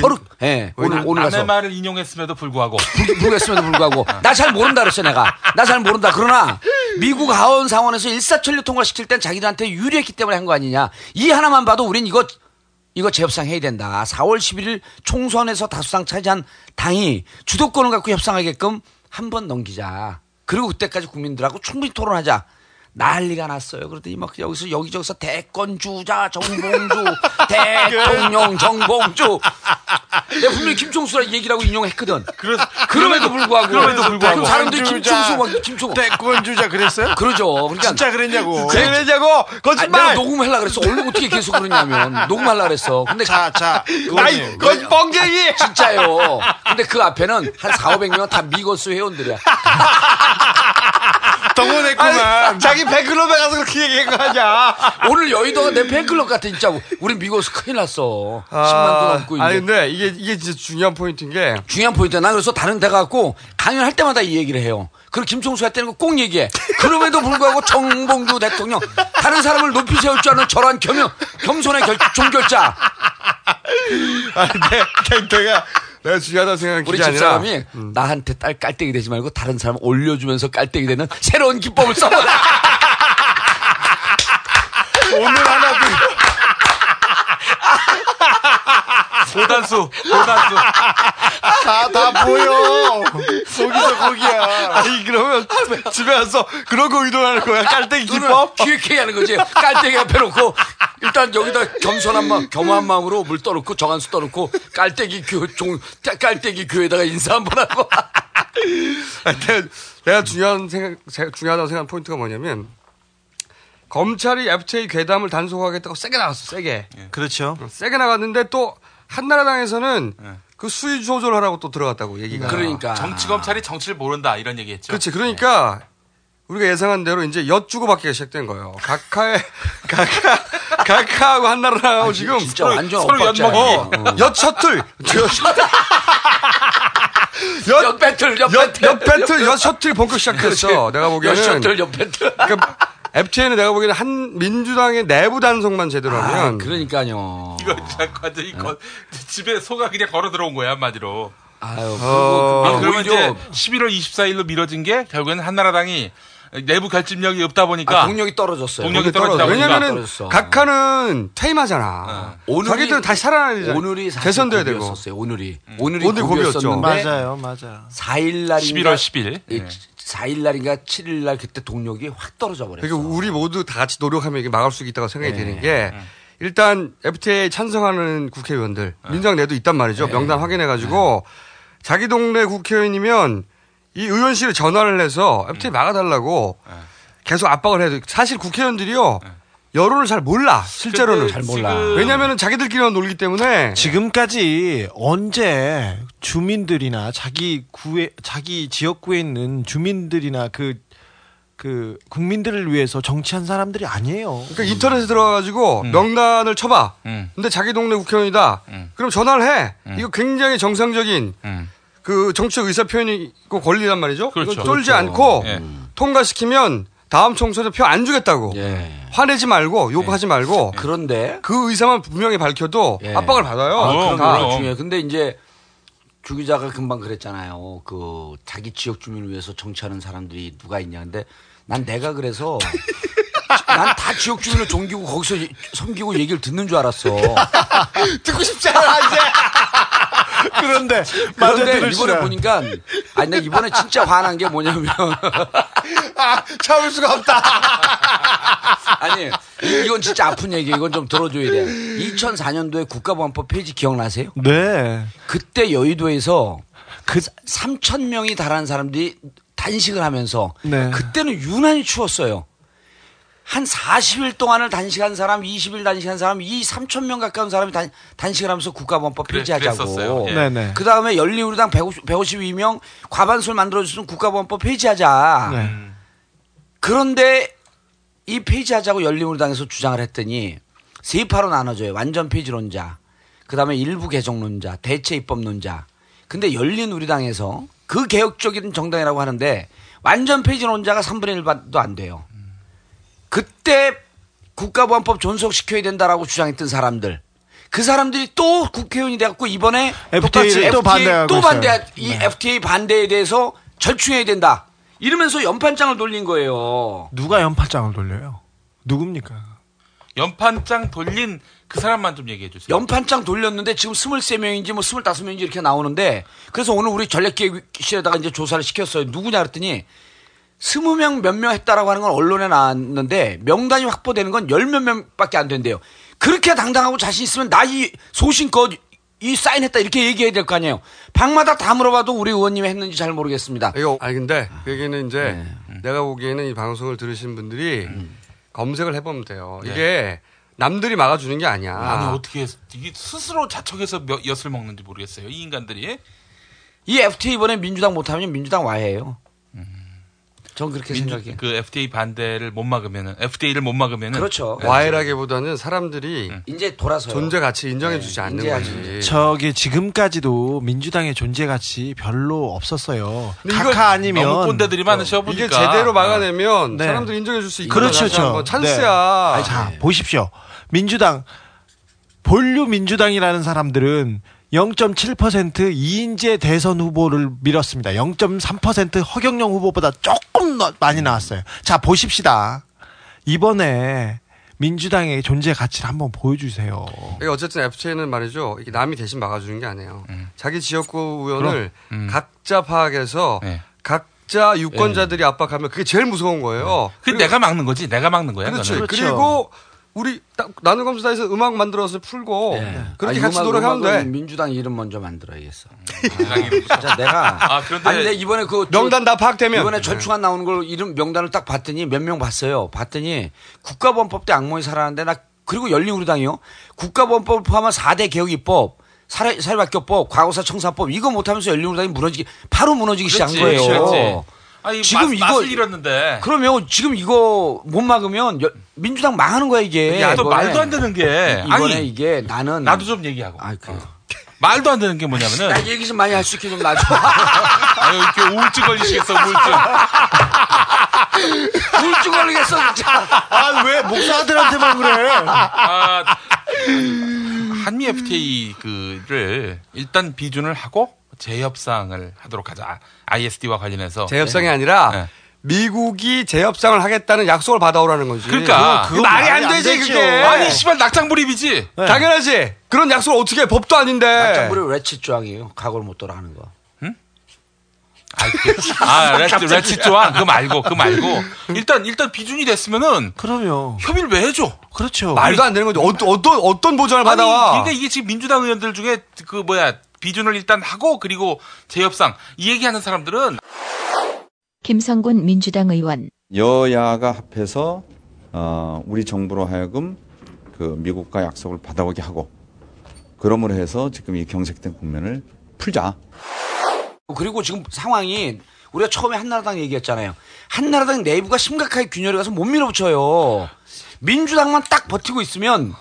저렇, 예, 오늘, 오늘 남의 가서. 말을 인용했음에도 불구하고 불구했음에도 불구하고. 나 잘 모른다 그랬어, 내가. 나 잘 모른다. 그러나, 미국 하원 상원에서 일사천리 통과시킬 땐 자기들한테 유리했기 때문에 한 거 아니냐. 이 하나만 봐도 우린 이거, 이거 재협상 해야 된다. 4월 11일 총선에서 다수당 차지한 당이 주도권을 갖고 협상하게끔 한 번 넘기자. 그리고 그때까지 국민들하고 충분히 토론하자. 난리가 났어요. 그러더니 막 여기서 여기저기서 대권 주자 정봉주 대통령 정봉주 내가 분명히 김총수라 얘기를 하고 인용했거든. 그럼에도 불구하고 그럼에도 불구하고. 그 사람들이 대권 김총수 막 김총수 대권 주자 그랬어요? 그러죠. 그러니까 진짜 그랬냐고. 그래. 그러냐고 아니, 거짓말. 내가 녹음하려고 그랬어. 원래 어떻게 계속 그러냐면 녹음하려고 그랬어. 근데 자, 자, 아이, 의원님. 건 뻥쟁이. 진짜요. 근데 그 앞에는 한 4, 500명 다 미거스 회원들이야. 동원했구만. 아니, 자기 팬클럽에 가서 그렇게 얘기한 거 아니야. 오늘 여의도가 내 팬클럽 같아 진짜. 우리 미국에서 큰일 났어. 10만 도 넘고 이제. 아니 근데 이게 이게 진짜 중요한 포인트인 게 중요한 포인트야. 나 그래서 다른 데 가고 강연할 때마다 이 얘기를 해요. 그리고 김총수 할 때는 꼭 얘기해. 그럼에도 불구하고 정봉주 대통령 다른 사람을 높이 세울 줄 아는 저런 겸 겸손의 결, 종결자. 아니 내, 내가 내가 중요하다고 생각한 우리 게 아니라 집사람이 나한테 딸 깔때기 되지 말고 다른 사람 올려주면서 깔때기 되는 새로운 기법을 써보라. 오늘 하나 오단수, 오단수. 다, 다 보여. 거기서 거기야. 아니, 그러면 집에 와서 그런 거 의도하는 거야. 깔때기 기법? 기획해 하는 거지. 깔때기 앞에 놓고 일단 여기다 겸손한 마음, 겸허한 마음으로 물 떠놓고 정한수 떠놓고 깔때기 교, 종, 깔때기 교회에다가 인사 한번 하고. 내가, 내가 중요한 생각, 제- 중요하다고 생각한 포인트가 뭐냐면 검찰이 FTA 괴담을 단속하겠다고 세게 나갔어, 세게. 그렇죠. 세게 나갔는데 또 한나라당에서는 그 수위 조절하라고 또 들어갔다고 얘기가. 그러니까 정치 검찰이 정치를 모른다 이런 얘기했죠. 그렇지. 그러니까 우리가 예상한 대로 이제 엿 주고 받기가 시작된 거예요. 각하의 각하 각하하고 한나라당하고 지금 진짜 완전 서로 엿 엇박자야. 먹기. 어. 엿 셔틀. 엿, 엿 배틀, 엿 배틀. 엿 배틀, 엿 셔틀 본격 시작했어. 내가 보기에는. 엿 셔틀, 엿 배틀. 그러니까 FTA는 내가 보기에는 한 민주당의 내부 단속만 제대로 아, 하면 그러니까요. 이거 진짜 완전히 거- 집에 소가 그냥 걸어 들어온 거야 한마디로. 아유, 어. 아, 그러면 오히려- 이제 11월 24일로 미뤄진 게 결국에는 한나라당이 내부 결집력이 없다 보니까 아, 동력이 떨어졌어요. 동력이 보니까 왜냐면은. 각하는 퇴임하잖아. 자기들은 다시 살아나야 되잖아. 오늘이 사실 개선돼야 되고. 오늘이 오늘이 오늘 고비였죠. 고비였었는데 맞아요, 맞아요. 4일 날인가 11월 10일. 네. 4일 날인가 7일 날 그때 동력이 확 떨어져 버렸어. 그러니까 우리 모두 다 같이 노력하면 이게 막을 수 있다고 생각이 네. 되는 게 일단 FTA 찬성하는 국회의원들 민주당 내도 있단 말이죠. 네. 명단 확인해 가지고 자기 동네 국회의원이면 이 의원실에 전화를 해서 FTA 막아달라고 계속 압박을 해야 돼. 사실 국회의원들이요 여론을 잘 몰라 실제로는 잘 몰라. 왜냐하면 자기들끼리만 놀기 때문에 지금까지 언제 주민들이나 자기 구에 자기 지역구에 있는 주민들이나 그그 국민들을 위해서 정치한 사람들이 아니에요. 그러니까 인터넷에 들어가가지고 명단을 쳐봐. 음. 근데 자기 동네 국회의원이다. 그럼 전화를 해. 이거 굉장히 정상적인 음. 그 정치 의사 표현이고 권리란 말이죠. 그렇죠. 쫄지 그렇죠. 않고 예. 통과시키면 다음 총선에 표 안 주겠다고. 예. 화내지 말고 욕하지 말고 그런데 그 의사만 분명히 밝혀도 예. 압박을 받아요. 아, 그런 다. 거 중요해. 근데 이제 주 기자가 금방 그랬잖아요. 그 자기 지역 주민을 위해서 정치하는 사람들이 누가 있냐. 근데 난 내가 그래서 난 다 지역 주민을 존기고 거기서 이- 섬기고 얘기를 듣는 줄 알았어. 듣고 싶지 않아 이제. 그런데 맞아 그런데 들을 이번에. 보니까 아니 나 이번에 진짜 화난 게 뭐냐면 아, 참을 수가 없다. 아니 이- 이건 진짜 아픈 얘기 이건 좀 들어줘야 돼. 2004년도에 국가보안법 폐지 기억나세요? 네. 그때 여의도에서 그 3천 명이 달하는 사람들이 단식을 하면서 네. 그때는 유난히 추웠어요. 한 40일 동안을 단식한 사람, 20일 단식한 사람, 이 3천 명 가까운 사람이 단, 단식을 하면서 국가보안법 그래- 폐지하자고. 예. 네네. 그 다음에 열린우리당 150, 152명 과반수를 만들어줬으면 국가보안법 폐지하자. 네. 그런데 이 폐지하자고 열린우리당에서 주장을 했더니 세파로 나눠져요. 완전 폐지론자, 그 다음에 일부 개정론자, 대체 입법론자. 근데 열린우리당에서 그 개혁적인 정당이라고 하는데 완전 폐지론자가 3분의 1도 안 돼요. 그때 국가보안법 존속시켜야 된다라고 주장했던 사람들. 그 사람들이 또 국회의원이 돼갖고 이번에 FTA 를 똑같이 또 반대하고 또 있어요. 반대, 이 네. FTA 반대에 대해서 절충해야 된다. 이러면서 연판장을 돌린 거예요. 누가 연판장을 돌려요? 누굽니까? 연판장 돌린 그 사람만 좀 얘기해 주세요. 연판장 돌렸는데 지금 23명인지 뭐 25명인지 이렇게 나오는데 그래서 오늘 우리 전략기획실에다가 이제 조사를 시켰어요. 누구냐 그랬더니 20명 몇 명 했다라고 하는 건 언론에 나왔는데 명단이 확보되는 건 열 몇 명밖에 안 된대요. 그렇게 당당하고 자신 있으면 나 이 소신껏 이 사인했다 이렇게 얘기해야 될 거 아니에요. 방마다 다 물어봐도 우리 의원님이 했는지 잘 모르겠습니다. 이거 아니 근데 그 얘기는 이제 네. 내가 보기에는 이 방송을 들으신 분들이 음. 검색을 해보면 돼요. 네. 이게 남들이 막아주는 게 아니야. 아니 어떻게 이게 스스로 자척해서 몇, 엿을 먹는지 모르겠어요. 이 인간들이. 이 FTA 이번에 민주당 못하면 민주당 와해예요. 전 그렇게 생각해요. 그 FTA 반대를 못 막으면은 FTA를 못 막으면은 그렇죠. 네. 와해라기보다는 사람들이 이제 돌아서요. 존재 가치 인정해 주지 않는 이제야 거지. 저기 지금까지도 민주당의 존재 가치 별로 없었어요. 각하 아니면 너무 꼰대들이 많으셔 보니까 이게 제대로 막아내면 네. 사람들이 인정해 줄 수 있는 그렇죠, 저. 찬스야. 네. 아니, 자 보십시오. 민주당 본류 민주당이라는 사람들은 0.7% 이인재 대선 후보를 밀었습니다. 0.3% 허경영 후보보다 조금 더 많이 나왔어요. 자 보십시다. 이번에 민주당의 존재 가치를 한번 보여주세요. 이게 어쨌든 FTA는 말이죠. 이게 남이 대신 막아주는 게 아니에요. 자기 지역구 의원을. 음. 각자 파악해서 네. 각자 유권자들이 압박하면 그게 제일 무서운 거예요. 그 내가 막는 거지. 내가 막는 거야. 그렇지. 그거는. 그리고 우리 딱 나는 검수다에서 음악 만들어서 풀고 그렇게 아, 같이 음악- 노력하면 돼. 민주당 이름 먼저 만들어야겠어. 진짜 내가. 아, 그런데- 아니, 근데 이번에 그 명단 다 파악되면 이번에 네. 절충안 나오는 걸 이름 명단을 딱 봤더니 몇 명 봤어요. 봤더니 국가범법 때 악몽이 살아났는데 나 그리고 열린우리당이요. 국가범법을 포함한 4대 개혁 입법. 사회, 사회바뀌어법, 과거사 청사법 이거 못하면서 열린우리당이 무너지기 바로 무너지기 시작한 그렇지, 거예요. 그렇지. 아니, 지금 맛- 이거 잃었는데. 그러면 지금 이거 못 막으면 여- 민주당 망하는 거야 이게. 야, 또 이번에. 말도 안 되는 게. 이번에 아니, 이게 나는 나도 좀 얘기하고. 아, 그래요. 말도 안 되는 게 뭐냐면은. 나 얘기 좀 많이 할 수 있게 좀 놔줘. 아유, 이렇게 우울증 걸리시겠어, 우울증. 우울증 걸리겠어 진짜. 아 왜 목사들한테만 그래? 아, 한미 FTA 그를 일단 비준을 하고 재협상을 하도록 하자. ISD와 관련해서. 재협상이 아니라 네. 미국이 재협상을 하겠다는 약속을 받아오라는 거지. 그러니까. 그거 말이 안 되지 그게. 아니, 씨발 낙장불입이지. 당연하지. 그런 약속을 어떻게 해? 법도 아닌데. 낙장불이 레치 조항이에요. 각오를 못 하는 거. 아, 레치, 레치 조항 그거 말고, 그거 말고. 일단, 일단 비준이 됐으면은. 그럼요. 협의를 왜 해줘? 그렇죠. 말도 안 되는 거지. 어떤 어떤 어떤 보장을 받아와? 아니, 그러니까 이게 지금 민주당 의원들 중에 그 뭐야 비준을 일단 하고 그리고 재협상 이 얘기하는 사람들은 김성군 민주당 의원 여야가 합해서 어, 우리 정부로 하여금 그 미국과 약속을 받아오게 하고 그러므로 해서 지금 이 경색된 국면을 풀자. 그리고 지금 상황이 우리가 처음에 한나라당 얘기했잖아요. 한나라당 내부가 심각하게 균열이 가서 못 밀어붙여요. 민주당만 딱 버티고 있으면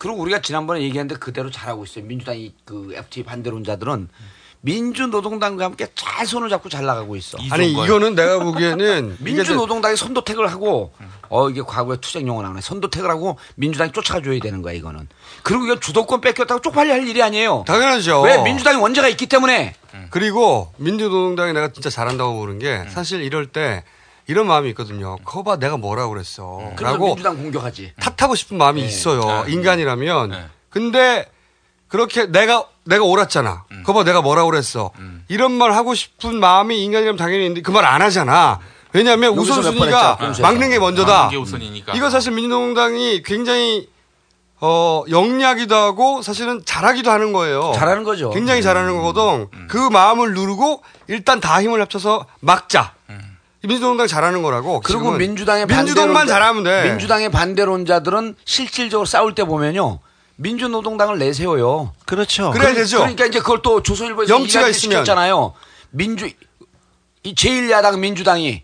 그리고 우리가 지난번에 얘기했는데 그대로 잘하고 있어요. 민주당이 그 FTA 반대론자들은 민주노동당과 함께 잘 손을 잡고 잘 나가고 있어. 아니 이거는 내가 보기에는 민주노동당이 선도택을 하고 어 이게 과거에 투쟁 용어 나오네. 선도택을 하고 민주당이 쫓아줘야 되는 거야 이거는. 그리고 이거 주도권 뺏겼다고 쪽팔려 할 일이 아니에요. 당연하죠. 왜 민주당이 원죄가 있기 때문에. 그리고 민주노동당이 내가 진짜 잘한다고 보는 게 음. 사실 이럴 때 이런 마음이 있거든요. 거봐 내가 뭐라고 그랬어. 음. 그래서 라고 민주당 공격하지. 탓하고 싶은 마음이 네. 있어요. 네. 인간이라면. 근데 그렇게 내가 내가 옳았잖아. 음. 거봐 내가 뭐라고 그랬어. 이런 말 하고 싶은 마음이 인간이라면 당연히 있는데 그 말 안 하잖아. 왜냐하면 우선순위가 검수에서. 막는 게 먼저다. 막는 게 우선이니까. 이거 사실 민주노동당이 굉장히 어 영리하기도 하고 사실은 잘하기도 하는 거예요. 잘하는 거죠. 굉장히 잘하는 거거든. 그 마음을 누르고 일단 다 힘을 합쳐서 막자. 민주노동당 잘하는 거라고. 그리고 지금은. 민주당의 민주당만 반대론자- 잘하면 돼. 민주당의 반대론자들은 실질적으로 싸울 때 보면요. 민주노동당을 내세워요. 그렇죠. 그래야 그- 되죠. 그러니까 이제 그걸 또 조선일보에서 있으면. 시켰잖아요. 민주 이 제1야당 민주당이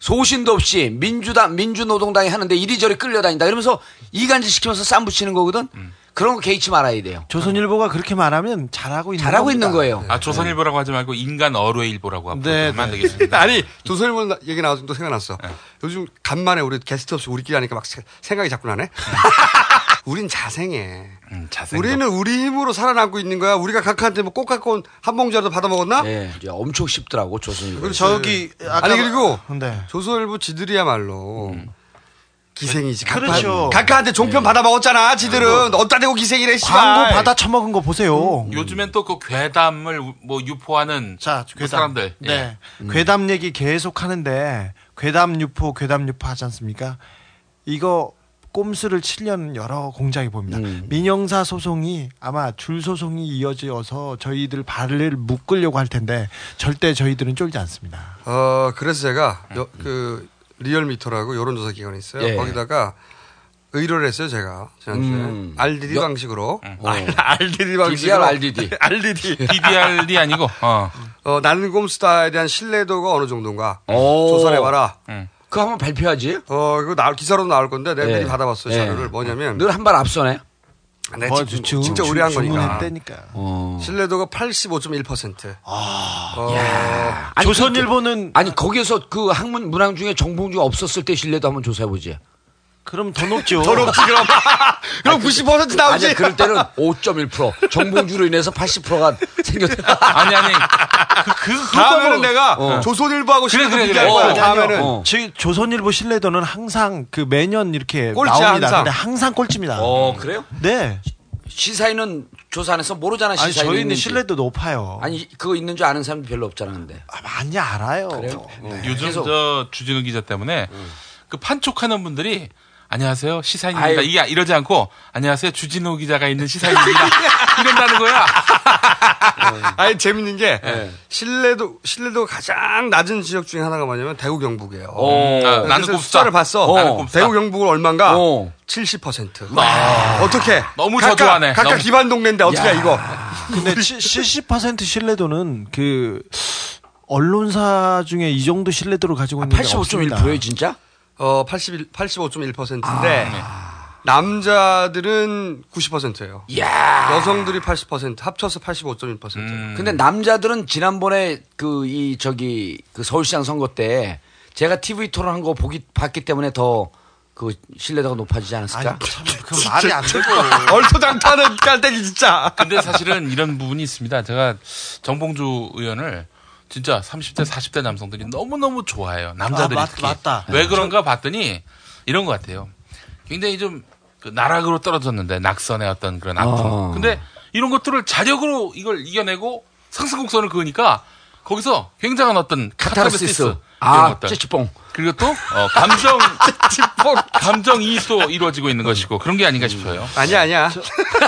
소신도 없이 민주당 민주노동당이 하는데 이리저리 끌려다닌다. 이러면서 이간질 시키면서 쌈 붙이는 거거든. 그런 거 개의치 말아야 돼요. 조선일보가 그렇게 말하면 잘하고 있는 잘하고 겁니다. 있는 거예요. 아 조선일보라고 하지 말고 인간 어뢰 일보라고 앞으로 네, 하면 안 네. 되겠습니다. 아니 조선일보 나- 얘기 나와서 또 생각났어. 네. 요즘 간만에 우리 게스트 없이 우리끼리 하니까 막 세- 생각이 자꾸 나네. 우린 자생해. 음, 자생. 우리는 우리 힘으로 살아남고 있는 거야. 우리가 각하한테 뭐 꼭 갖고 온 한 봉지라도 받아 먹었나? 네, 이제 엄청 쉽더라고 조선일보. 그렇지. 저기 아까 아니 그리고 네. 조선일보 지들이야말로 기생이지. 그렇죠. 각하한테 종편 받아 먹었잖아. 지들은 어디다 대고 기생이래. 광고 받아 처먹은 거 보세요. 요즘엔 또 그 괴담을 우- 뭐 유포하는 자, 그 괴담. 사람들. 네. 예. 괴담 얘기 계속 하는데 괴담 유포, 괴담 유포 하지 않습니까? 이거 꼼수를 치려는 여러 공작이 보입니다. 음. 민형사 소송이 아마 줄 소송이 이어져서 저희들 발을 묶으려고 할 텐데 절대 저희들은 쫄지 않습니다. 어 그래서 제가 여- 그 리얼미터라고 여론조사 기관이 있어요. 예. 거기다가 의뢰를 했어요, 제가. 지난주에. 음. RDD 여- 방식으로. 어. RDD 방식으로. DDR, RDD. RDD. DDR이 아니고, 어. 어, 나는 꼼수다에 대한 신뢰도가 어느 정도인가. 오. 조사해봐라. 그거 한번 발표하지? 어, 이거 나올, 기사로도 나올 건데 내가 예. 미리 받아봤어요, 예. 자료를. 뭐냐면. 늘 한 발 앞서네. 네, 뭐, 지- 주- 진짜 주- 우려한 거니까. 어. 신뢰도가 85.1%. 아, 어, 아니, 조선일보는 그, 아니 거기에서 그 학문 문항 중에 정봉주가 없었을 때 신뢰도 한번 조사해 보지. 그럼 더 높죠. 더 높지, 그럼. 그럼 90% 나오지. 아니 그럴 때는 5.1% 정봉주로 인해서 80%가 생겼다. 아니, 아니. 그, 그, 다음에는 내가 어. 조선일보하고 그래, 신뢰도 그래, 비교할 그래. 거야. 어, 다음에는. 어. 지 조선일보 신뢰도는 항상 그 매년 이렇게 꼴찌야, 나옵니다. 항상. 근데 항상 꼴찌입니다. 어 그래요? 네. 시사인은 조사 안 해서 모르잖아 아니 시사인 저희는 있는지. 신뢰도 높아요. 아니 그거 있는 줄 아는 사람도 별로 없잖아 근데. 아, 많이 알아요. 그래요? 네. 요즘 계속. 저 주진우 기자 때문에 그 판촉하는 분들이 안녕하세요 시사인입니다 아유. 이게 이러지 않고 안녕하세요 주진우 기자가 있는 시사인입니다 이런다는 거야 아니 재밌는 게 네. 신뢰도 신뢰도가 가장 낮은 지역 중에 하나가 뭐냐면 대구 경북이에요. 어. 아, 나는 꼼수다. 숫자를 봤어. 나는 꼼수다. 대구 경북은 얼마인가? 어. 70%. 어떻게? 너무 각각, 저조하네. 각각 너무. 기반 동네인데 어떻게 야. 이거? 근데 70% 신뢰도는 그 언론사 중에 이 정도 신뢰도를 가지고 있는 게 없습니다. 85.1%에 진짜? 어 81, 85.1%인데 남자들은 90%예요. 야. 여성들이 80% 합쳐서 85.1%. 음. 근데 남자들은 지난번에 그 이 저기 그 서울시장 선거 때 제가 TV 토론한 거 보기 봤기 때문에 더 그 신뢰도가 높아지지 않았을까? 아니, 참, 그 말이 안 되고. 얼토당토하는 깔때기 진짜. 근데 사실은 이런 부분이 있습니다 제가 정봉주 의원을 진짜 30대 40대 남성들이 너무너무 좋아해요 남자들이 아, 맞- 특히 맞 다. 왜 그런가 봤더니 이런 것 같아요 굉장히 좀 그 나락으로 떨어졌는데 낙선의 어떤 그런 아픔 아. 근데 이런 것들을 자력으로 이걸 이겨내고 상승 곡선을 그으니까 거기서 굉장한 어떤 카타르시스. 아, 것들. 찌찌뽕. 그리고 또 어, 감정 감정 이입도 이루어지고 있는 것이고 그런 게 아닌가 싶어요. 아니야 아니야.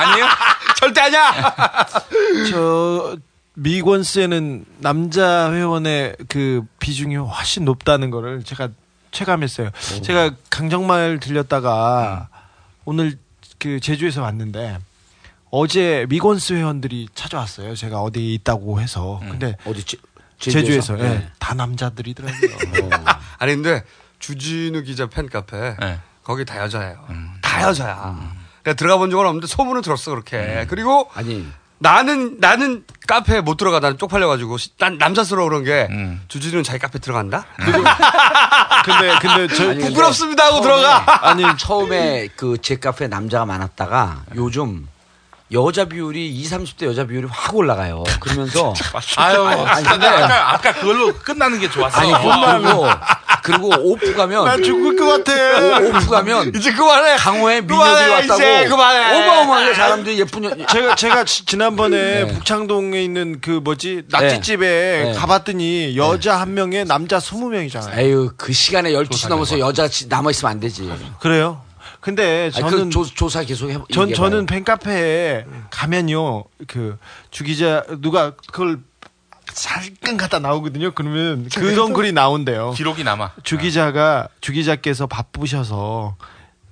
아니에요? 절대 아니야. 저 미권스에는 남자 회원의 그 비중이 훨씬 높다는 거를 제가 체감했어요. 제가 강정마을 들렸다가 오늘 그 제주에서 왔는데 어제 미권스 회원들이 찾아왔어요. 제가 어디 있다고 해서. 근데 어디 지, 제주에서, 예, 네. 다 남자들이더라고요. 아니 근데 주진우 기자 팬 카페 네. 거기 다 여자예요. 다 여자야. 내가 들어가 본 적은 없는데 소문을 들었어 그렇게. 그리고 아니 나는 나는 카페에 못 들어가 나는 쪽팔려가지고 시- 난 남자스러워 그런 게 음. 주진우는 자기 카페 들어간다? 근데 근데 저 아니, 부끄럽습니다 하고 처음에- 들어가. 아니 처음에 그 제 카페 남자가 많았다가 요즘 여자 비율이 20, 30대 여자 비율이 확 올라가요. 그러면서 아유, 아니, 근데- 아까, 아까 그걸로 끝나는 게 좋았어. 아니 그리고 그리고 오프 가면 나 죽을 것 같아. 오, 오프 가면 이제 그만해. 강호에 미녀들이 왔다고 이제 그만해. 어마어마하게 사람들이 예쁜 여... 제가 제가 지- 지난번에 네. 북창동에 있는 그 뭐지 낙지집에 네. 가봤더니 여자 한 명에 남자 20 명이잖아요. 에휴 그 시간에 12시 넘어서 여자 남아 있으면 안 되지. 그래요? 근데 아니, 저는 그 조, 조사 계속 해. 전. 저는 팬카페에 가면요 그 주기자 누가 그걸 살끔 갖다 나오거든요. 그러면 그런 글이 나온대요. 기록이 남아. 주기자가 주기자께서 바쁘셔서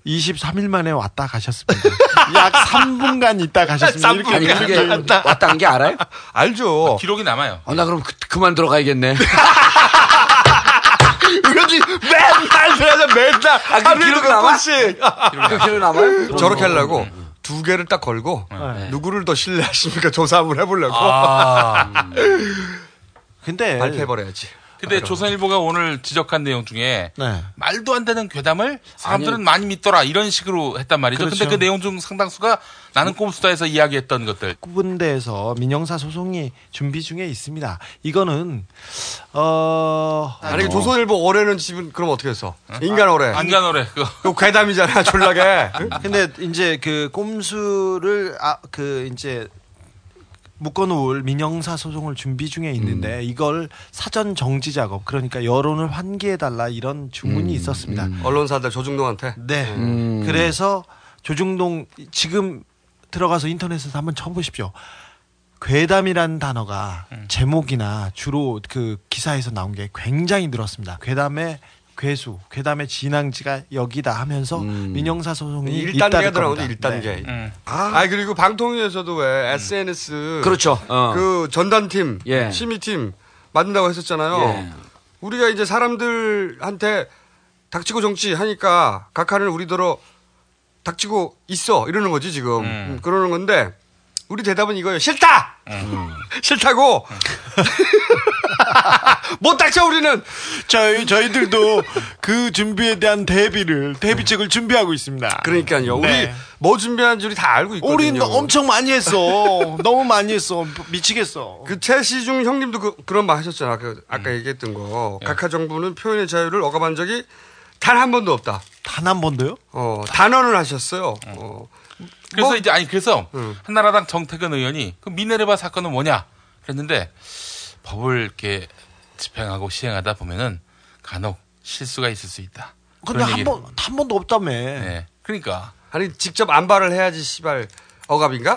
23일 만에 왔다 가셨습니다. 약 3분간 있다 가셨습니다. 이렇게 아니 그게 왔다는 게 알아요? 알죠. 기록이 남아요. 어, 나 그럼 그, 그만 들어가야겠네. 그러지 맨날 들어가자 맨날 아, 그 하루에 기록 몇 남아? 번씩. 그 기록 남아요? 저렇게 하려고 두 개를 딱 걸고 네. 누구를 더 신뢰하십니까 조사 한번 해보려고 아. 근데 발표해버려야지. 근데 조선일보가 오늘 지적한 내용 중에 네. 말도 안 되는 괴담을 사람들은 많이 믿더라 이런 식으로 했단 말이죠. 그렇죠. 근데 그 내용 중 상당수가 나는 꼼수다에서 이야기했던 것들. 군대에서 민영사 소송이 준비 중에 있습니다. 이거는 어 아니 조선일보 올해는 지금 그럼 어떻게 했어? 인간 올해. 안간호래 그거. 그 괴담이잖아 졸라게. 근데 이제 그 꼼수를 아 그 이제 묶어놓을 민영사 소송을 준비 중에 있는데 이걸 사전 정지 작업 그러니까 여론을 환기해 달라 이런 주문이 있었습니다. 언론사들 조중동한테. 네. 음. 그래서 조중동 지금 들어가서 인터넷에서 한번 쳐보십시오. 괴담이라는 단어가 제목이나 주로 그 기사에서 나온 게 굉장히 늘었습니다. 괴담의 괴수, 그다음에 진앙지가 여기다 하면서 민영사 소송이 음. 일 잇따를 1단계가 들어가거든, 겁니다. 1단계. 네. 아, 그리고 방통위에서도 왜 SNS. 그렇죠. 어. 그 전담팀, 예. 심의팀 만든다고 했었잖아요. 예. 우리가 이제 사람들한테 닥치고 정치 하니까 각하는 우리더러 닥치고 있어 이러는 거지 지금 음, 그러는 건데 우리 대답은 이거예요 싫다 싫다고 못 닥쳐 우리는 저희 저희들도 그 준비에 대한 대비를 대비책을 준비하고 있습니다. 그러니까요 네. 우리 뭐 준비한 줄다 알고 있거든요 우리 엄청 많이 했어. 너무 많이 했어. 미치겠어. 그 최시중 형님도 그, 런말 하셨잖아 그 아까 얘기했던 거 각하 정부는 표현의 자유를 억압한 적이 단 한 번도 없다 단 한 번도요? 어 단언을 하셨어요 어. 그래서 뭐- 이제 아니 그래서 음. 한나라당 정태근 의원이 그 미네르바 사건은 뭐냐 그랬는데 법을 이렇게 집행하고 시행하다 보면은 간혹 실수가 있을 수 있다. 근데 그런 한번 한 번도 없다며. 네. 그러니까 아니 직접 안발을 해야지 씨발 억압인가?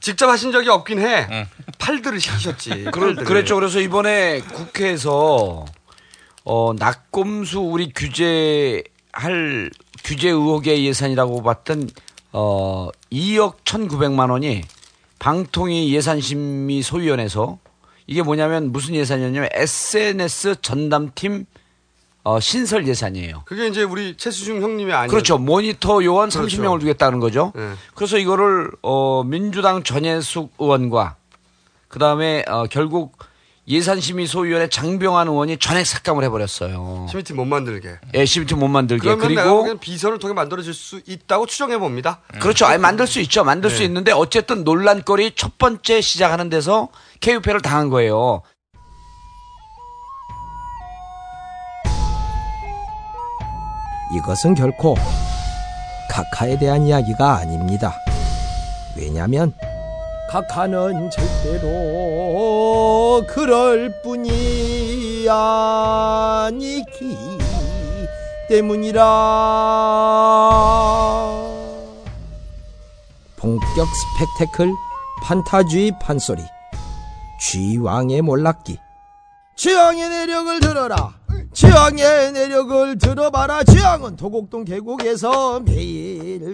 직접 하신 적이 없긴 해. 팔들을 시키셨지. 그랬죠. 그래서 이번에 국회에서 어, 낙검수 우리 규제할 규제 의혹의 예산이라고 봤던 어, 2억 1,900만 원이 방통위 예산심의 소위원회에서 이게 뭐냐면 무슨 예산이었냐면 SNS 전담팀 어, 신설 예산이에요. 그게 이제 우리 최수중 형님이 아니에요. 그렇죠. 모니터 요원 그렇죠. 30명을 두겠다는 거죠. 네. 그래서 이거를 어, 민주당 전혜숙 의원과 그다음에 어, 결국 예산심의소위원회 장병환 의원이 전액 삭감을 해버렸어요. 심의팀 못 만들게. 예, 심의팀 못 만들게. 그리고 비선을 통해 만들어질 수 있다고 추정해 봅니다. 그렇죠. 아니 만들 수 있죠. 만들 수 네. 있는데 어쨌든 논란거리 첫 번째 시작하는 데서 KU패를 당한 거예요. 이것은 결코 카카에 대한 이야기가 아닙니다. 왜냐면 카카는 절대로 그럴 뿐이 아니기 때문이라. 본격 스펙테클 판타주의 판소리. 쥐왕의 몰락기. 취향의 내력을 들어라. 취향의 내력을 들어봐라. 취향은 도곡동 계곡에서 매일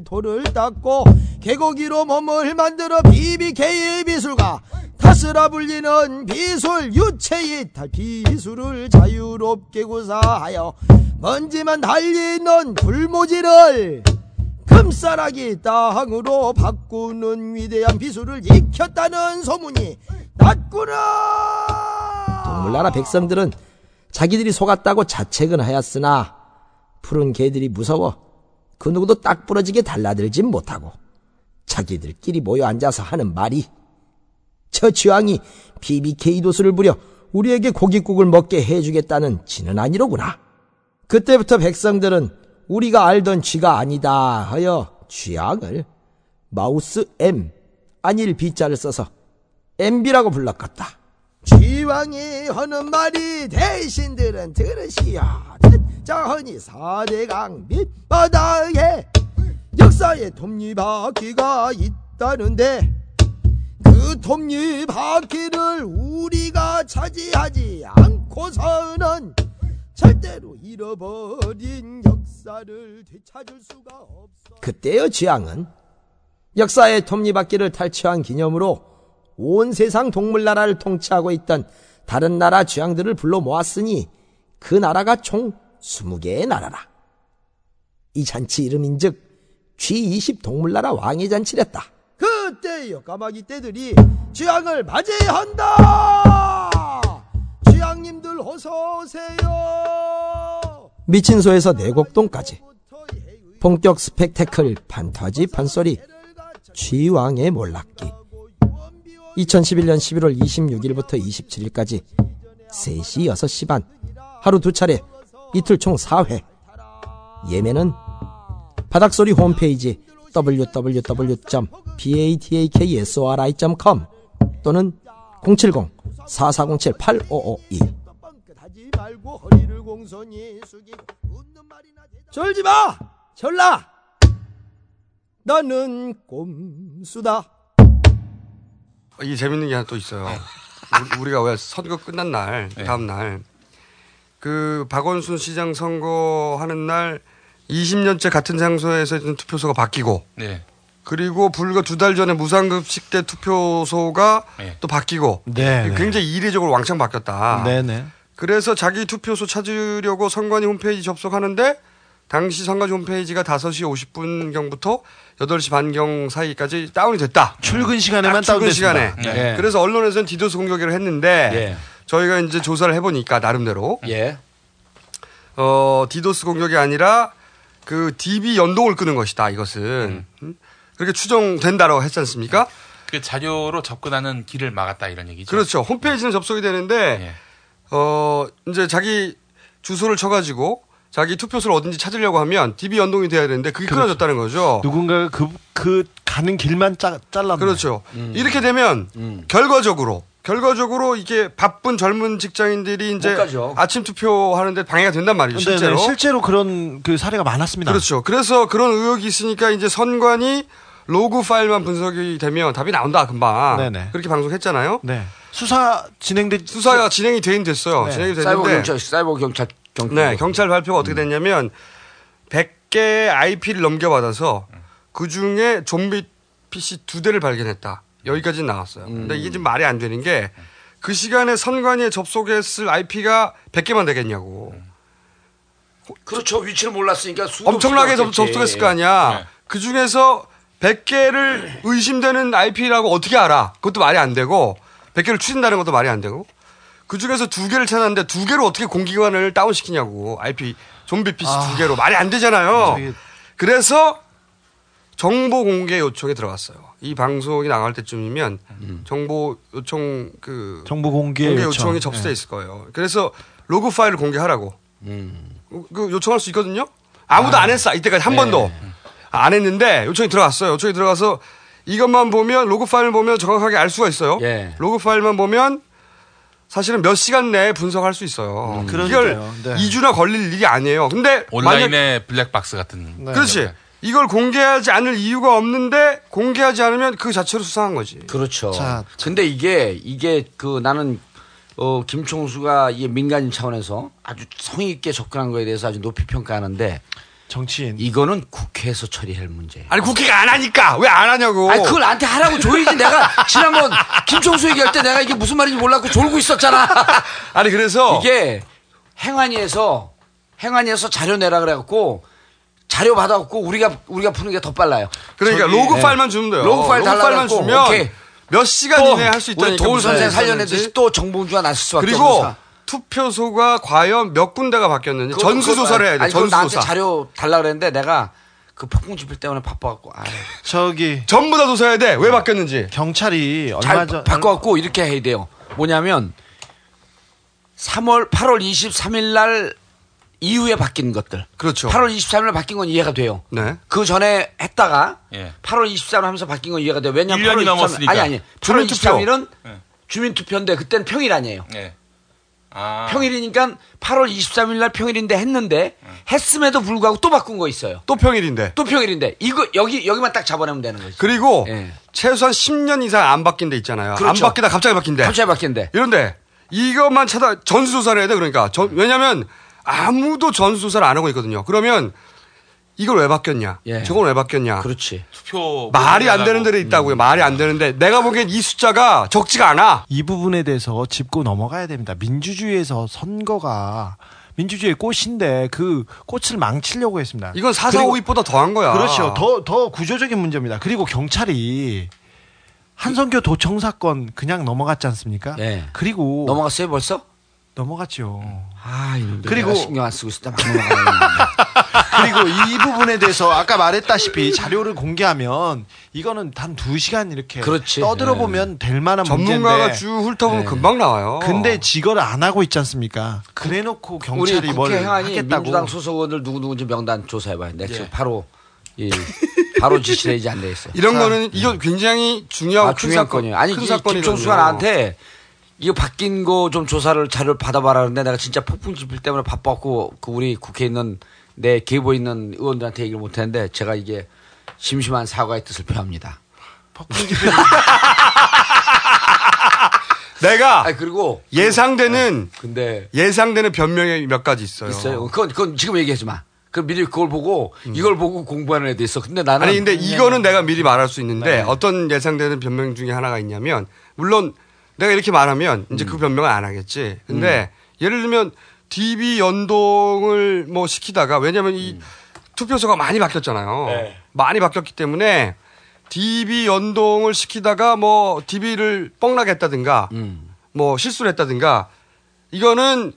돌을 닦고 위로 몸을 만들어 BBK의 비술가. 타스라 불리는 비술 유체의 탈 비술을 자유롭게 구사하여 먼지만 달리는 불모지를 금싸라기 땅으로 바꾸는 위대한 비술을 익혔다는 소문이 났구나. 동물나라 백성들은 자기들이 속았다고 자책은 하였으나 푸른 개들이 무서워 그 누구도 딱 부러지게 달라들진 못하고 자기들끼리 모여 앉아서 하는 말이 저 쥐왕이 BBK 도수를 부려 우리에게 고깃국을 먹게 해주겠다는 지는 아니로구나. 그때부터 백성들은 우리가 알던 쥐가 아니다 하여 쥐왕을 마우스 M 아닐 B자를 써서 MB라고 불렀겠다. 쥐왕이 하는 말이 대신들은 들으시오. 자허니 사대강 밑바닥에 역사의 톱니바퀴가 있다는데 그 톱니바퀴를 우리가 차지하지 않고서는 절대로 잃어버린 역사를 되찾을 수가 없어. 그때의 쥐왕은 역사의 톱니바퀴를 탈취한 기념으로 온 세상 동물나라를 통치하고 있던 다른 나라 쥐왕들을 불러 모았으니 그 나라가 총 20개의 나라라. 이 잔치 이름인즉 G20 동물나라 왕의 잔치랬다. 그때여 까마귀 떼들이 쥐왕을 맞이한다. 쥐왕님들 어서 오세요. 미친 소에서 내곡동까지 본격 스펙테클 판타지 판소리 쥐왕의 몰락기 2011년 11월 26일부터 27일까지 3시 6시 반 하루 두 차례 이틀 총 4회 예매는 바닥소리 홈페이지 www.batakSORI.com 또는 070-4407-8552 졸지마! 졸라! 나는 꼼수다. 이게 재밌는 게 하나 또 있어요. 우리- 우리가 왜 선거 끝난 날, 네. 다음 날, 그 박원순 시장 선거하는 날 20년째 같은 장소에서 있던 투표소가 바뀌고 네. 그리고 불과 두 달 전에 무상급식 때 투표소가 네. 또 바뀌고 네, 네. 굉장히 이례적으로 왕창 바뀌었다. 네네. 그래서 자기 투표소 찾으려고 선관위 홈페이지 접속하는데 당시 선관위 홈페이지가 5시 50분경부터 8시 반경 사이까지 다운이 됐다. 출근 시간에만 딱 출근. 시간에. 네. 그래서 언론에서는 디도스 공격을 했는데 예. 저희가 이제 조사를 해보니까 나름대로 예. 어 디도스 공격이 아니라 그 DB 연동을 끄는 것이다. 이것은 음? 그렇게 추정된다라고 했지 않습니까? 그 자료로 접근하는 길을 막았다 이런 얘기죠. 그렇죠. 홈페이지는 접속이 되는데 예. 어 이제 자기 주소를 쳐가지고 자기 투표소를 어딘지 찾으려고 하면 DB 연동이 돼야 되는데 그게 그렇죠. 끊어졌다는 거죠. 누군가가 그, 그 가는 길만 짜, 잘랐네. 그렇죠. 음. 이렇게 되면 결과적으로 결과적으로 이게 바쁜 젊은 직장인들이 이제. 아침 투표하는데 방해가 된단 말이죠. 실제로. 실제로 그런 그 사례가 많았습니다. 그렇죠. 그래서 그런 의혹이 있으니까 이제 선관이 로그 파일만 분석이 되면 답이 나온다 금방. 네네. 그렇게 방송했잖아요. 네. 수사 진행돼 수사가 진행이 되긴 됐어요. 네. 진행이 사이버 됐는데 경찰, 사이버 경찰, 경 네, 경찰 발표가 어떻게 됐냐면 100개 IP를 넘겨받아서 그 중에 좀비 PC 두 대를 발견했다. 여기까지는 나왔어요. 근데 이게 좀 말이 안 되는 게 그 시간에 선관위에 접속했을 IP가 100개만 되겠냐고. 그렇죠. 위치를 몰랐으니까 수도 엄청나게 접, 같겠지. 접속했을 거 아니야. 네. 그 중에서 100개를 의심되는 IP라고 어떻게 알아? 그것도 말이 안 되고 100개를 추진다는 것도 말이 안 되고 그 중에서 두 개를 찾았는데 두 개로 어떻게 공기관을 다운시키냐고 IP 좀비 PC 두 개로 말이 안 되잖아요. 저기- 그래서 정보 공개 요청에 들어갔어요. 이 방송이 나갈 때쯤이면 정보 요청 그 정보 공개, 공개 요청. 요청 이 접수돼 네. 있을 거예요. 그래서 로그 파일을 공개하라고 음. 그 요청할 수 있거든요. 아무도 안 했어 이때까지 한 번도 안 했는데 요청이 들어갔어요. 요청이 들어가서 이것만 보면 로그 파일 보면 정확하게 알 수가 있어요. 예. 로그 파일만 보면 사실은 몇 시간 내에 분석할 수 있어요. 음, 이걸 그러니까요. 네. 2주나 걸릴 일이 아니에요. 근데 만약 온라인의 블랙박스 같은. 네. 그렇지. 이걸 공개하지 않을 이유가 없는데 공개하지 않으면 그 자체로 수상한 거지. 그렇죠. 자, 근데 이게 이게 그 나는 어 김총수가 이게 민간인 차원에서 아주 성의 있게 접근한 거에 대해서 아주 높이 평가하는데 정치인 이거는 국회에서 처리할 문제. 아니 국회가 안 하니까 왜 안 하냐고. 아니 그걸 나한테 하라고 줘야지 내가 지난번 김총수 얘기할 때 내가 이게 무슨 말인지 몰랐고 졸고 있었잖아. 아니 그래서 이게 행안위에서 행안위에서 자료 내라 그래갖고 자료 받아갖고 우리가 우리가 푸는 게 더 빨라요. 그러니까 저기, 로그 네. 파일만 주면 돼요. 로그 파일 달라 파일만 그래갖고, 주면 오케이. 몇 시간 또 이내에 할 수 있다니까. 우리 도올 선생 살려내듯이. 또 정봉주가 나설 수밖에 그리고 투표소가 과연 몇 군데가 바뀌었는지 그거- 전수 그거- 조사를 해야 돼. 아니, 그거 전수 나한테 조사. 자료 달라 그랬는데 내가 그 폭풍 집회 때문에 바빠갖고 아유. 저기 전부 다 조사해야 돼. 왜 바뀌었는지. 경찰이 얼마 잘 전 바꿔갖고 이렇게 해야 돼요. 뭐냐면 3월 8월 23일 날 이후에 바뀐 것들. 그렇죠. 8월 23일 날 바뀐 건 이해가 돼요. 네. 그 전에 했다가 예. 8월 23일 하면서 바뀐 건 이해가 돼요. 왜냐면 1년이 8월 23일 넘었으니까. 아니 아니. 8월 주민투표. 23일은 예. 주민투표인데 그때는 평일 아니에요. 예. 아. 평일이니까 8월 23일 날 평일인데 했는데 했음에도 불구하고 또 바꾼 거 있어요. 또 평일인데. 또 평일인데 이거 여기 여기만 딱 잡아내면 되는 거지. 그리고 예. 최소한 10년 이상 안 바뀐 데 있잖아요. 그렇죠. 안 바뀌다 갑자기 바뀐대. 갑자기 바뀐대. 이런데 이것만 찾아 전수조사를 해야 돼. 그러니까 전- 왜냐면 아무도 전수조사를 안 하고 있거든요. 그러면 이걸 왜 바뀌었냐? 예. 저건 왜 바뀌었냐? 그렇지. 투표 말이 안. 되는 데도 있다고요. 말이 안 되는데 내가 보기엔 이 숫자가 적지가 않아. 이 부분에 대해서 짚고 넘어가야 됩니다. 민주주의에서 선거가 민주주의의 꽃인데 그 꽃을 망치려고 했습니다. 이건 사사 그리고- 오입보다 더한 거야. 그렇죠. 더, 더 구조적인 문제입니다. 그리고 경찰이 한성교 도청 사건 그냥 넘어갔지 않습니까? 네. 그리고 넘어갔어요 벌써? 넘어갔죠. 아, 이놈들 그리고- 신경 안 쓰고 있었다 넘어가네. 그리고 이 부분에 대해서 아까 말했다시피 자료를 공개하면 이거는 단 두 시간 이렇게 그렇지. 떠들어 보면 될 만한 전문가가 문제인데 쭉 훑어보면 네. 금방 나와요. 근데 지거를 안 하고 있지 않습니까? 그래놓고 우리 경찰이 뭘 하겠다고 민주당 소속 의원들 누구 누구인지 명단 조사해봐요. 내가 예. 지금 바로 이 바로 지시를 해야지 안 되겠어요. 이런 거는 이거 굉장히 중요한 아, 큰 중요한 사건, 건이에요. 아니 큰이 사건이거든요. 김종수가 나한테 이거 바뀐 거 좀 조사를 자료를 받아봐라 하는데 내가 진짜 폭풍 집필 때문에 바빴고 그 우리 국회에 있는 내 계보에 있는 의원들한테 얘기를 못했는데 제가 이게 심심한 사과의 뜻을 표합니다. 내가 아니, 그리고 예상되는 근데 예상되는 변명이 몇 가지 있어요. 있어요. 그건 그건 지금 얘기하지 마. 그 미리 그걸 보고 이걸 보고 공부하는 애도 있어. 근데 나는 음. 아니 근데 이거는 내가 미리 말할 수 있는데 네. 어떤 예상되는 변명 중에 하나가 있냐면 물론 내가 이렇게 말하면 이제 음. 그 변명은 안 하겠지. 근데 예를 들면 DB 연동을 뭐 시키다가 왜냐면 이 투표소가 많이 바뀌었잖아요. 음. 네. 많이 바뀌었기 때문에 DB 연동을 시키다가 뭐 DB를 뻥나게 했다든가 음. 뭐 실수를 했다든가 이거는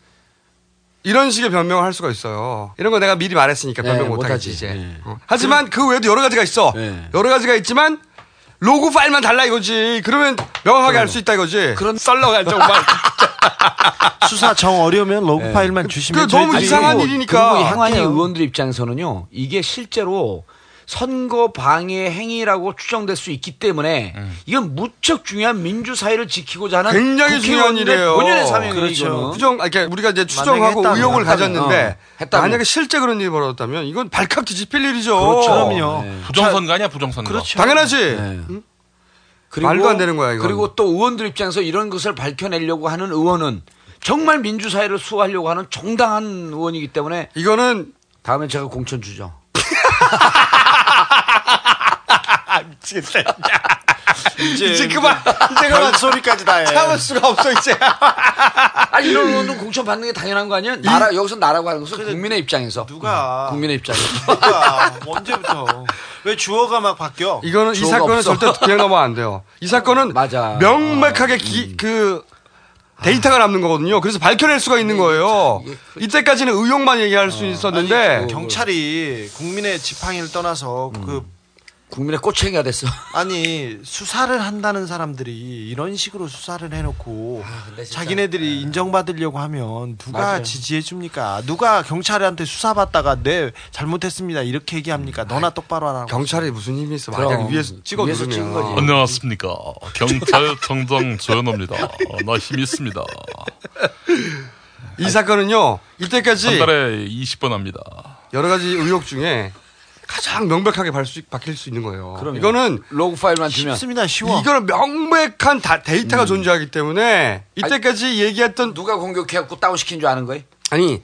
이런 식의 변명을 할 수가 있어요. 이런 거 내가 미리 말했으니까 네, 변명 못 못하지. 하겠지 이제. 네. 어. 하지만 그 외에도 여러 가지가 있어. 네. 여러 가지가 있지만 로고 파일만 달라 이거지. 그러면 명확하게 알 수 있다 이거지. 그런 썰렁한 정말. 수사 정 어려우면 로그 네. 파일만 주시면 그 너무. 이상한 일이니까. 그리고 아니요. 의원들 입장에서는요. 이게 실제로 선거 방해 행위라고 추정될 수 있기 때문에 이건 무척 중요한 민주 사회를 지키고자 하는 굉장히 중요한 일이에요. 본연의 사명이에요. 그렇죠. 부정, 아니, 그러니까 우리가 이제 추정하고 했다면, 의혹을 했다면, 가졌는데 어, 했다면. 만약에 실제 그런 일이 벌어졌다면 이건 발칵 뒤집힐 일이죠. 그렇죠. 네. 부정선거 아니야 부정선거. 그렇죠. 당연하지. 네. 그리고, 말도 안 되는 거야, 이건. 그리고 또 의원들 입장에서 이런 것을 밝혀내려고 하는 의원은 정말 민주사회를 수호하려고 하는 정당한 의원이기 때문에 이거는 다음에 제가 공천 주죠. 미치겠다. 이제, 이제 그만. 이제 그만. 소리까지 다 해. 참을 수가 없어 이제. 아니 이런 의원은 공천 받는 게 당연한 거 아니야? 나라 여기서 나라고 하는 것은 국민의 입장에서. 누가 국민의 입장에서. 누가 언제부터 왜 주어가 막 바뀌어? 이거는 이 사건은 없어. 절대 그냥 넘어가면 안 돼요. 이 사건은 맞아. 명백하게 기, 그 데이터가 남는 거거든요. 그래서 밝혀낼 수가 있는 거예요. 이때까지는 의혹만 얘기할 수 있었는데 경찰이 국민의 지팡이를 떠나서 그 국민의 꼬챙이가 됐어. 아니 수사를 한다는 사람들이 이런 식으로 수사를 해놓고 자기네들이 인정받으려고 하면 누가 맞아요. 지지해 줍니까? 누가 경찰한테 수사받다가 네 잘못했습니다 이렇게 얘기합니까? 너나 똑바로 하라고. 경찰이 무슨 힘이 있어? 그럼. 만약 위에서 찍어 위에서 찍은 거지. 안녕하십니까. 경찰청장 조현호입니다. 나 힘 있습니다. 이 사건은요 이때까지 한 달에 20번 합니다. 여러 가지 의혹 중에 가장 명백하게 발 수- 밝힐 수 있는 거예요. 그럼요. 이거는 로그 파일만 주면 쉽습니다. 쉬워. 이거는 명백한 다- 데이터가 존재하기 때문에 이때까지 얘기했던 누가 공격해갖고 다운시킨 줄 아는 거예요? 아니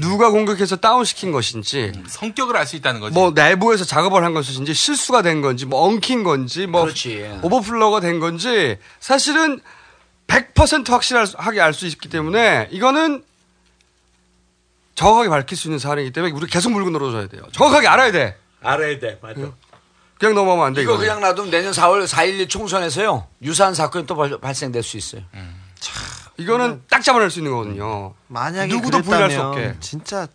누가 공격해서 다운시킨 것인지 성격을 알 수 있다는 거지. 뭐 내부에서 작업을 한 것인지 실수가 된 건지 뭐 엉킨 건지 뭐 그렇지. 오버플로가 된 건지 사실은 100% 확실하게 알 수 있기 때문에 이거는 정확하게 밝힐 수 있는 사안이기 때문에 우리 계속 물고 늘어져야 돼요. 정확하게 알아야 돼. 알아야 돼. 맞아. 그냥 넘어가면 안 돼. 이거 이거는. 그냥 놔두면 내년 4월 4.12 총선에서요. 유사한 사건이 또 발, 발생될 수 있어요. 이거는 딱 잡아낼 수 있는 거거든요. 만약에 누구도 부인할 수 없게. 진짜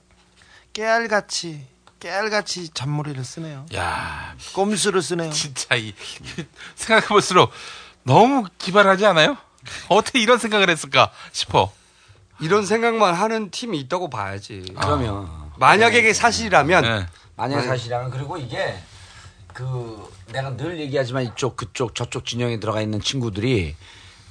깨알같이 깨알같이 잔머리를 쓰네요. 야, 꼼수를 쓰네요. 진짜 이 생각해볼수록 너무 기발하지 않아요? 어떻게 이런 생각을 했을까 싶어. 이런 생각만 하는 팀이 있다고 봐야지. 그러면. 만약에 이게 사실이라면 네. 만약 네. 사실이라면 그리고 이게 그 내가 늘 얘기하지만 이쪽 그쪽 저쪽 진영에 들어가 있는 친구들이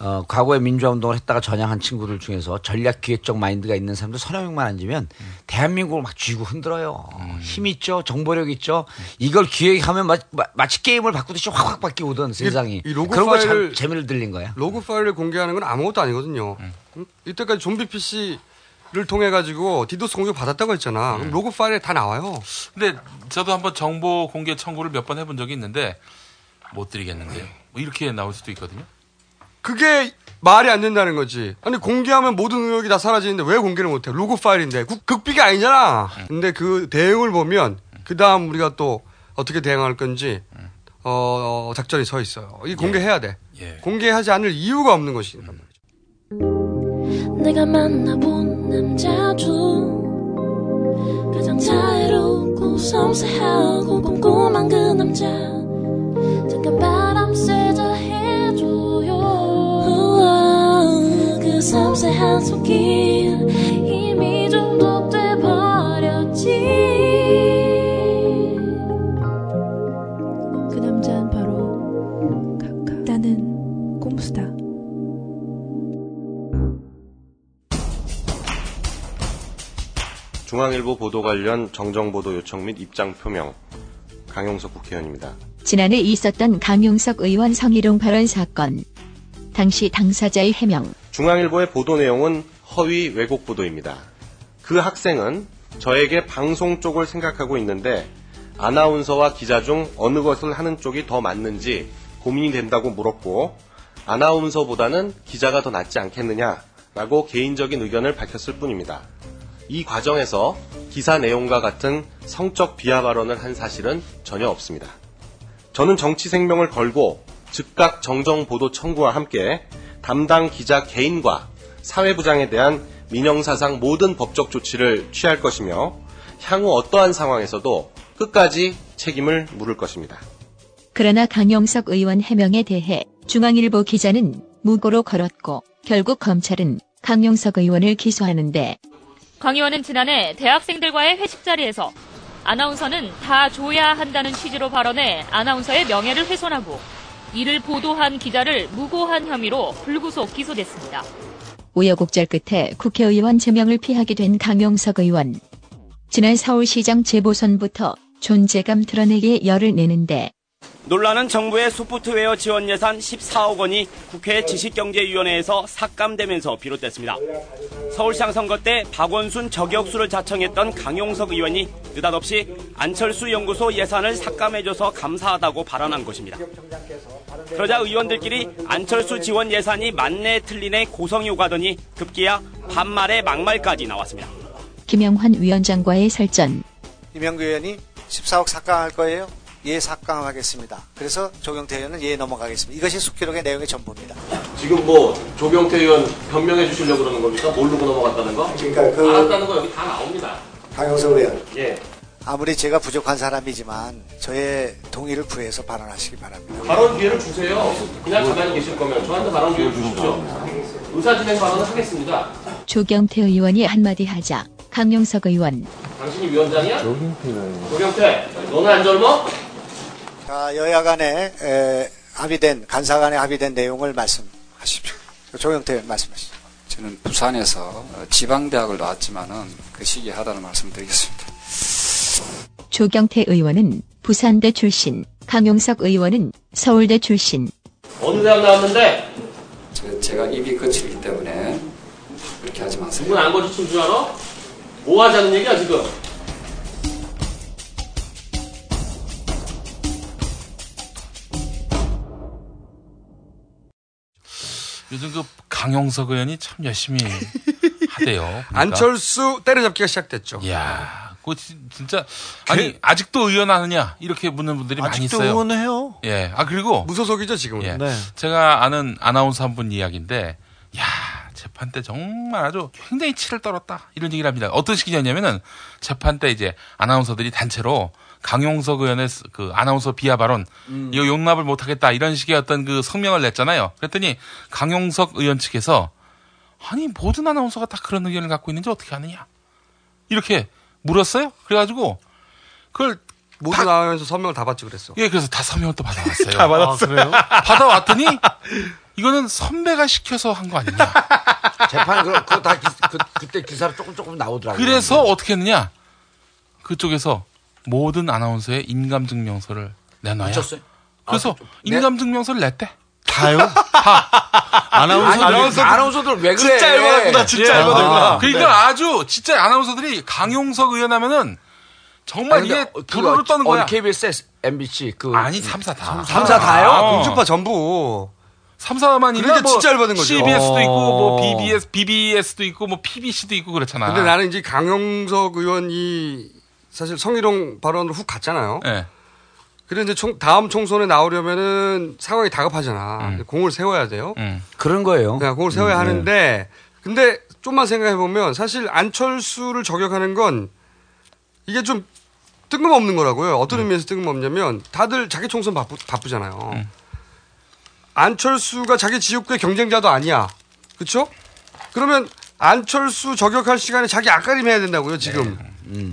어, 과거에 민주화 운동을 했다가 전향한 친구들 중에서 전략 기획적 마인드가 있는 사람들 서너 명만 앉으면 대한민국을 막 쥐고 흔들어요. 힘 있죠, 정보력 있죠. 이걸 기획하면 마, 마, 치 게임을 바꾸듯이 확확 바뀌거든 세상이. 이 로그 그런 거 파일을- 참 재미를 들린 거야. 로그 파일을 공개하는 건 아무것도 아니거든요. 응? 이때까지 좀비 PC를 통해 가지고 디도스 공격 받았다고 했잖아. 그럼 로그 파일에 다 나와요. 근데 저도 한번 정보 공개 청구를 몇 번 해본 적이 있는데 못 드리겠는데요. 뭐 이렇게 나올 수도 있거든요. 그게 말이 안 된다는 거지. 아니 공개하면 모든 의혹이 다 사라지는데 왜 공개를 못해? 로그 파일인데 국- 극비가 아니잖아. 근데 그 대응을 보면 그 다음 우리가 또 어떻게 대응할 건지 어, 작전이 서 있어요. 이 공개해야 돼. 공개하지 않을 이유가 없는 것이란 말이죠. 내가 만나본 남자 중 가장 자애롭고 섬세하고 꼼꼼한 그 남자 그 섬세한 손길 이미 중독돼 버렸지 그 남자는 바로 카카 나는 꼼수다 중앙일보 보도 관련 정정보도 요청 및 입장 표명 강용석 국회의원입니다. 지난해 있었던 강용석 의원 성희롱 발언 사건. 당시 당사자의 해명. 중앙일보의 보도 내용은 허위 왜곡 보도입니다. 그 학생은 저에게 방송 쪽을 생각하고 있는데 아나운서와 기자 중 어느 것을 하는 쪽이 더 맞는지 고민이 된다고 물었고 아나운서보다는 기자가 더 낫지 않겠느냐라고 개인적인 의견을 밝혔을 뿐입니다. 이 과정에서 기사 내용과 같은 성적 비하 발언을 한 사실은 전혀 없습니다. 저는 정치 생명을 걸고 즉각 정정 보도 청구와 함께 담당 기자 개인과 사회부장에 대한 민영사상 모든 법적 조치를 취할 것이며 향후 어떠한 상황에서도 끝까지 책임을 물을 것입니다. 그러나 강용석 의원 해명에 대해 중앙일보 기자는 무고로 걸었고 결국 검찰은 강용석 의원을 기소하는데 강 의원은 지난해 대학생들과의 회식 자리에서 아나운서는 다 줘야 한다는 취지로 발언해 아나운서의 명예를 훼손하고 이를 보도한 기자를 무고한 혐의로 불구속 기소됐습니다. 우여곡절 끝에 국회의원 제명을 피하게 된 강용석 의원. 지난 서울시장 재보선부터 존재감 드러내기에 열을 내는데 논란은 정부의 소프트웨어 지원 예산 14억 원이 국회 지식경제위원회에서 삭감되면서 비롯됐습니다. 서울시장 선거 때 박원순 저격수를 자청했던 강용석 의원이 느닷없이 안철수 연구소 예산을 삭감해줘서 감사하다고 발언한 것입니다. 그러자 의원들끼리 안철수 지원 예산이 맞네 틀리네 고성이 오가더니 급기야 반말에 막말까지 나왔습니다. 김영환 위원장과의 설전. 이명규 의원이 14억 삭감할 거예요? 예, 삭감하겠습니다. 그래서 조경태 의원은 예, 넘어가겠습니다. 이것이 숙기록의 내용의 전부입니다. 지금 뭐 조경태 의원 변명해 주시려고 그러는 겁니까? 모르고 넘어갔다는 거? 그러니까 그- 알았다는 거 여기 다 나옵니다. 강영석 의원. 예. 아무리 제가 부족한 사람이지만 저의 동의를 구해서 발언하시기 바랍니다. 발언 기회를 주세요. 그냥 가만히 계실 거면 저한테 발언 기회를 주십시오. 의사진행 발언을 하겠습니다. 조경태 의원이 한마디 하자 강용석 의원. 당신이 위원장이야? 조경태, 너는 안 젊어? 자, 여야 간에 에, 합의된 간사 간에 합의된 내용을 말씀하십시오. 조경태 의원 말씀하시죠. 저는 부산에서 어, 지방대학을 나왔지만은 그 시기에 하다는 말씀을 드리겠습니다. 조경태 의원은 부산대 출신, 강용석 의원은 서울대 출신. 어느 대학 나왔는데? 저- 제가 입이 거칠기 때문에 그렇게 하지 마세요. 누군 안 거짓힌 줄 알아? 뭐 하자는 얘기야 지금? 요즘 그 강용석 의원이 참 열심히 하대요. 보니까. 안철수 때려잡기가 시작됐죠. 이야, 그 진- 진짜 아니 아직도 의원하느냐 이렇게 묻는 분들이 많이 아직도 있어요. 의원해요. 예, 아 그리고 무소속이죠 지금은. 예, 네. 제가 아는 아나운서 한 분 이야기인데, 야 재판 때 정말 아주 굉장히 치를 떨었다 이런 얘기를 합니다. 어떤 식이냐면은 재판 때 이제 아나운서들이 단체로 강용석 의원의 스- 그 아나운서 비하 발언 음. 이거 용납을 못하겠다 이런 식의 어떤 그 성명을 냈잖아요. 그랬더니 강용석 의원 측에서 아니 모든 아나운서가 다 그런 의견을 갖고 있는지 어떻게 아느냐 이렇게 물었어요. 그래가지고 그걸 모두 나오면서 서명을 다 받지 그랬어. 예, 그래서 다 서명을 또 받아왔어요. 다 받았어요? 아? 받아왔더니 이거는 선배가 시켜서 한 거 아니냐. 재판 그, 그거 다 기, 그, 그때 기사로 조금 조금 나오더라고요. 그래서 어떻게 했느냐? 그쪽에서 모든 아나운서의 인감증명서를 내놔야. 미쳤어요? 그래서 인감증명서를 냈대. 다요? 다. 아나운서들이- 아나운서- 아나운서들 왜 그래? 진짜 열받았구나, 진짜 예. 열받았구나. 아, 그러니까 네. 아주 진짜 아나운서들이 강용석 의원 하면은 정말 아니, 이게 부르르 떠는 거야. KBS, MBC 그 아니, 3사 다. 3사 다요? 어. 공중파 전부. 3사만 있나 그러니까 뭐 진짜 열받은 거죠. CBS도 있고 뭐 어. BBS, BBS도 있고 뭐 PBC도 있고 그렇잖아. 근데 나는 이제 강용석 의원이 사실 성희롱 발언으로 훅 갔잖아요. 네. 그런데 이제 총, 다음 총선에 나오려면은 상황이 다급하잖아. 음. 공을 세워야 돼요. 그런 거예요. 네, 공을 세워야 음, 하는데 근데 좀만 생각해 보면 사실 안철수를 저격하는 건 이게 좀 뜬금없는 거라고요. 어떤 의미에서 뜬금없냐면 다들 자기 총선 바쁘, 바쁘잖아요. 안철수가 자기 지역구의 경쟁자도 아니야. 그렇죠? 그러면 안철수 저격할 시간에 자기 앞가림 해야 된다고요, 지금.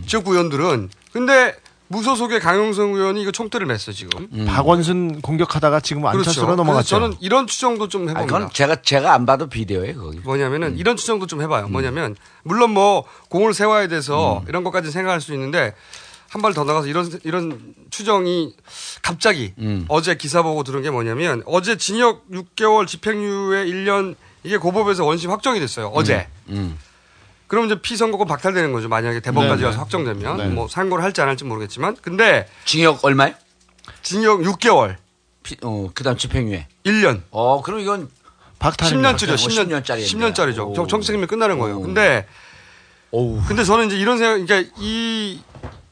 지역구 의원들은. 근데 무소속의 강용성 의원이 이거 총대를 맸어, 지금. 박원순 공격하다가 지금 안철수로 그래서 넘어갔죠. 저는 이런 추정도 좀 해봅니다. 그건 제가 제가 안 봐도 비디오예요, 거기. 뭐냐면은 이런 추정도 좀 해봐요. 뭐냐면 물론 뭐 공을 세워야 돼서 이런 것까지 생각할 수 있는데 한 발 더 나가서 이런 이런 추정이 갑자기 음. 어제 기사 보고 들은 게 뭐냐면 어제 징역 6개월 집행유예 1년 이게 고법에서 원심 확정이 됐어요. 어제. 음. 그럼 이제 피선거권 박탈되는 거죠. 만약에 대법까지 네, 가서 네. 확정되면 네. 뭐 상고를 할지 안 할지 모르겠지만 근데 징역 얼마요? 징역 6개월. 어, 그다음 집행유예. 1년. 어, 그럼 이건 박탈입니다. 10년짜리요. 10년 10년짜리. 10년짜리죠. 정- 정책이면 끝나는 거예요. 근데 근데 저는 이제 이런 생각 그러니까 이,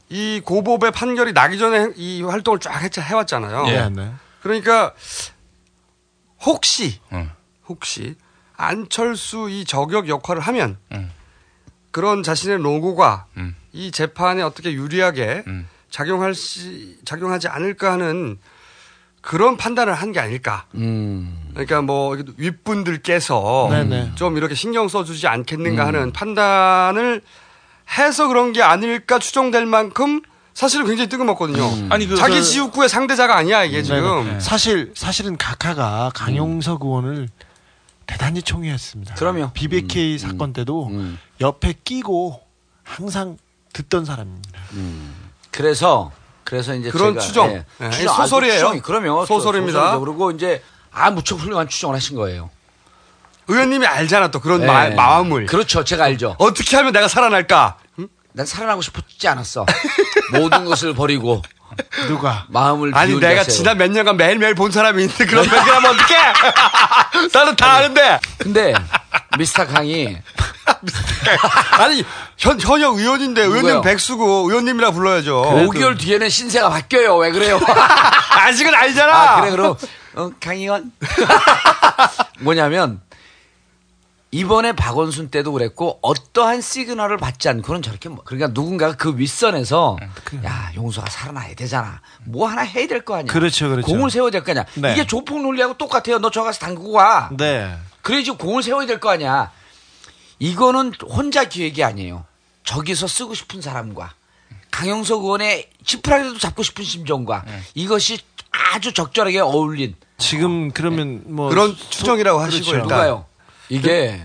이 고법의 판결이 나기 전에 이 활동을 쫙 해- 해왔잖아요. 예, 네. 그러니까 혹시 혹시 안철수 이 저격 역할을 하면 그런 자신의 로고가 이 재판에 어떻게 유리하게 작용할 시, 작용하지 않을까 하는 그런 판단을 한 게 아닐까. 음. 그러니까 뭐 윗분들께서 네네. 좀 이렇게 신경 써주지 않겠는가 하는 판단을 해서 그런 게 아닐까 추정될 만큼 사실은 굉장히 뜨거웠거든요. 아니, 그- 자기 그- 지역구의 상대자가 아니야 이게 지금. 네네. 사실 사실은 각하가 강용석 의원을 대단히 총애했습니다. 그럼요. BBK 사건 때도 옆에 끼고 항상 듣던 사람입니다. 그래서 그래서 이제 그런 제가, 추정. 예, 예, 추정, 아, 소설이에요. 추정이, 그러면 소설입니다. 소설이죠. 그리고 이제 아 무척 훌륭한 추정을 하신 거예요. 의원님이 알잖아 또 그런 네. 마, 마음을. 그렇죠, 제가 알죠. 어떻게 하면 내가 살아날까? 난 살아나고 싶지 않았어. 모든 것을 버리고 누가 마음을 아니 내가 자세로. 지난 몇 년간 매일매일 본 사람이 있는데 그런 얘기 하면 어떡해? 나는 다 아는데. 근데 미스터 강이 아니 현 현역 의원인데 의원님 누구요? 백수고 의원님이라 불러야죠. 5개월 뒤에는 신세가 바뀌어요. 왜 그래요? 아직은 아니잖아. 아, 그래 그럼 어, 강의원 뭐냐면 이번에 박원순 때도 그랬고 어떠한 시그널을 받지 않고는 저렇게 뭐- 그러니까 누군가가 그 윗선에서 야 용수가 살아나야 되잖아 뭐 하나 해야 될 거 아니야 그렇죠, 그렇죠. 공을 세워야 될 거 아니야 네. 이게 조폭 논리하고 똑같아요 너 저 가서 담그고 와 네. 그래야지 공을 세워야 될 거 아니야 이거는 혼자 기획이 아니에요 저기서 쓰고 싶은 사람과 강영석 의원의 지푸라기라도 잡고 싶은 심정과 이것이 아주 적절하게 어울린 지금 그러면 뭐 그런 소- 추정이라고 그렇죠. 하시고 일단. 누가요? 이게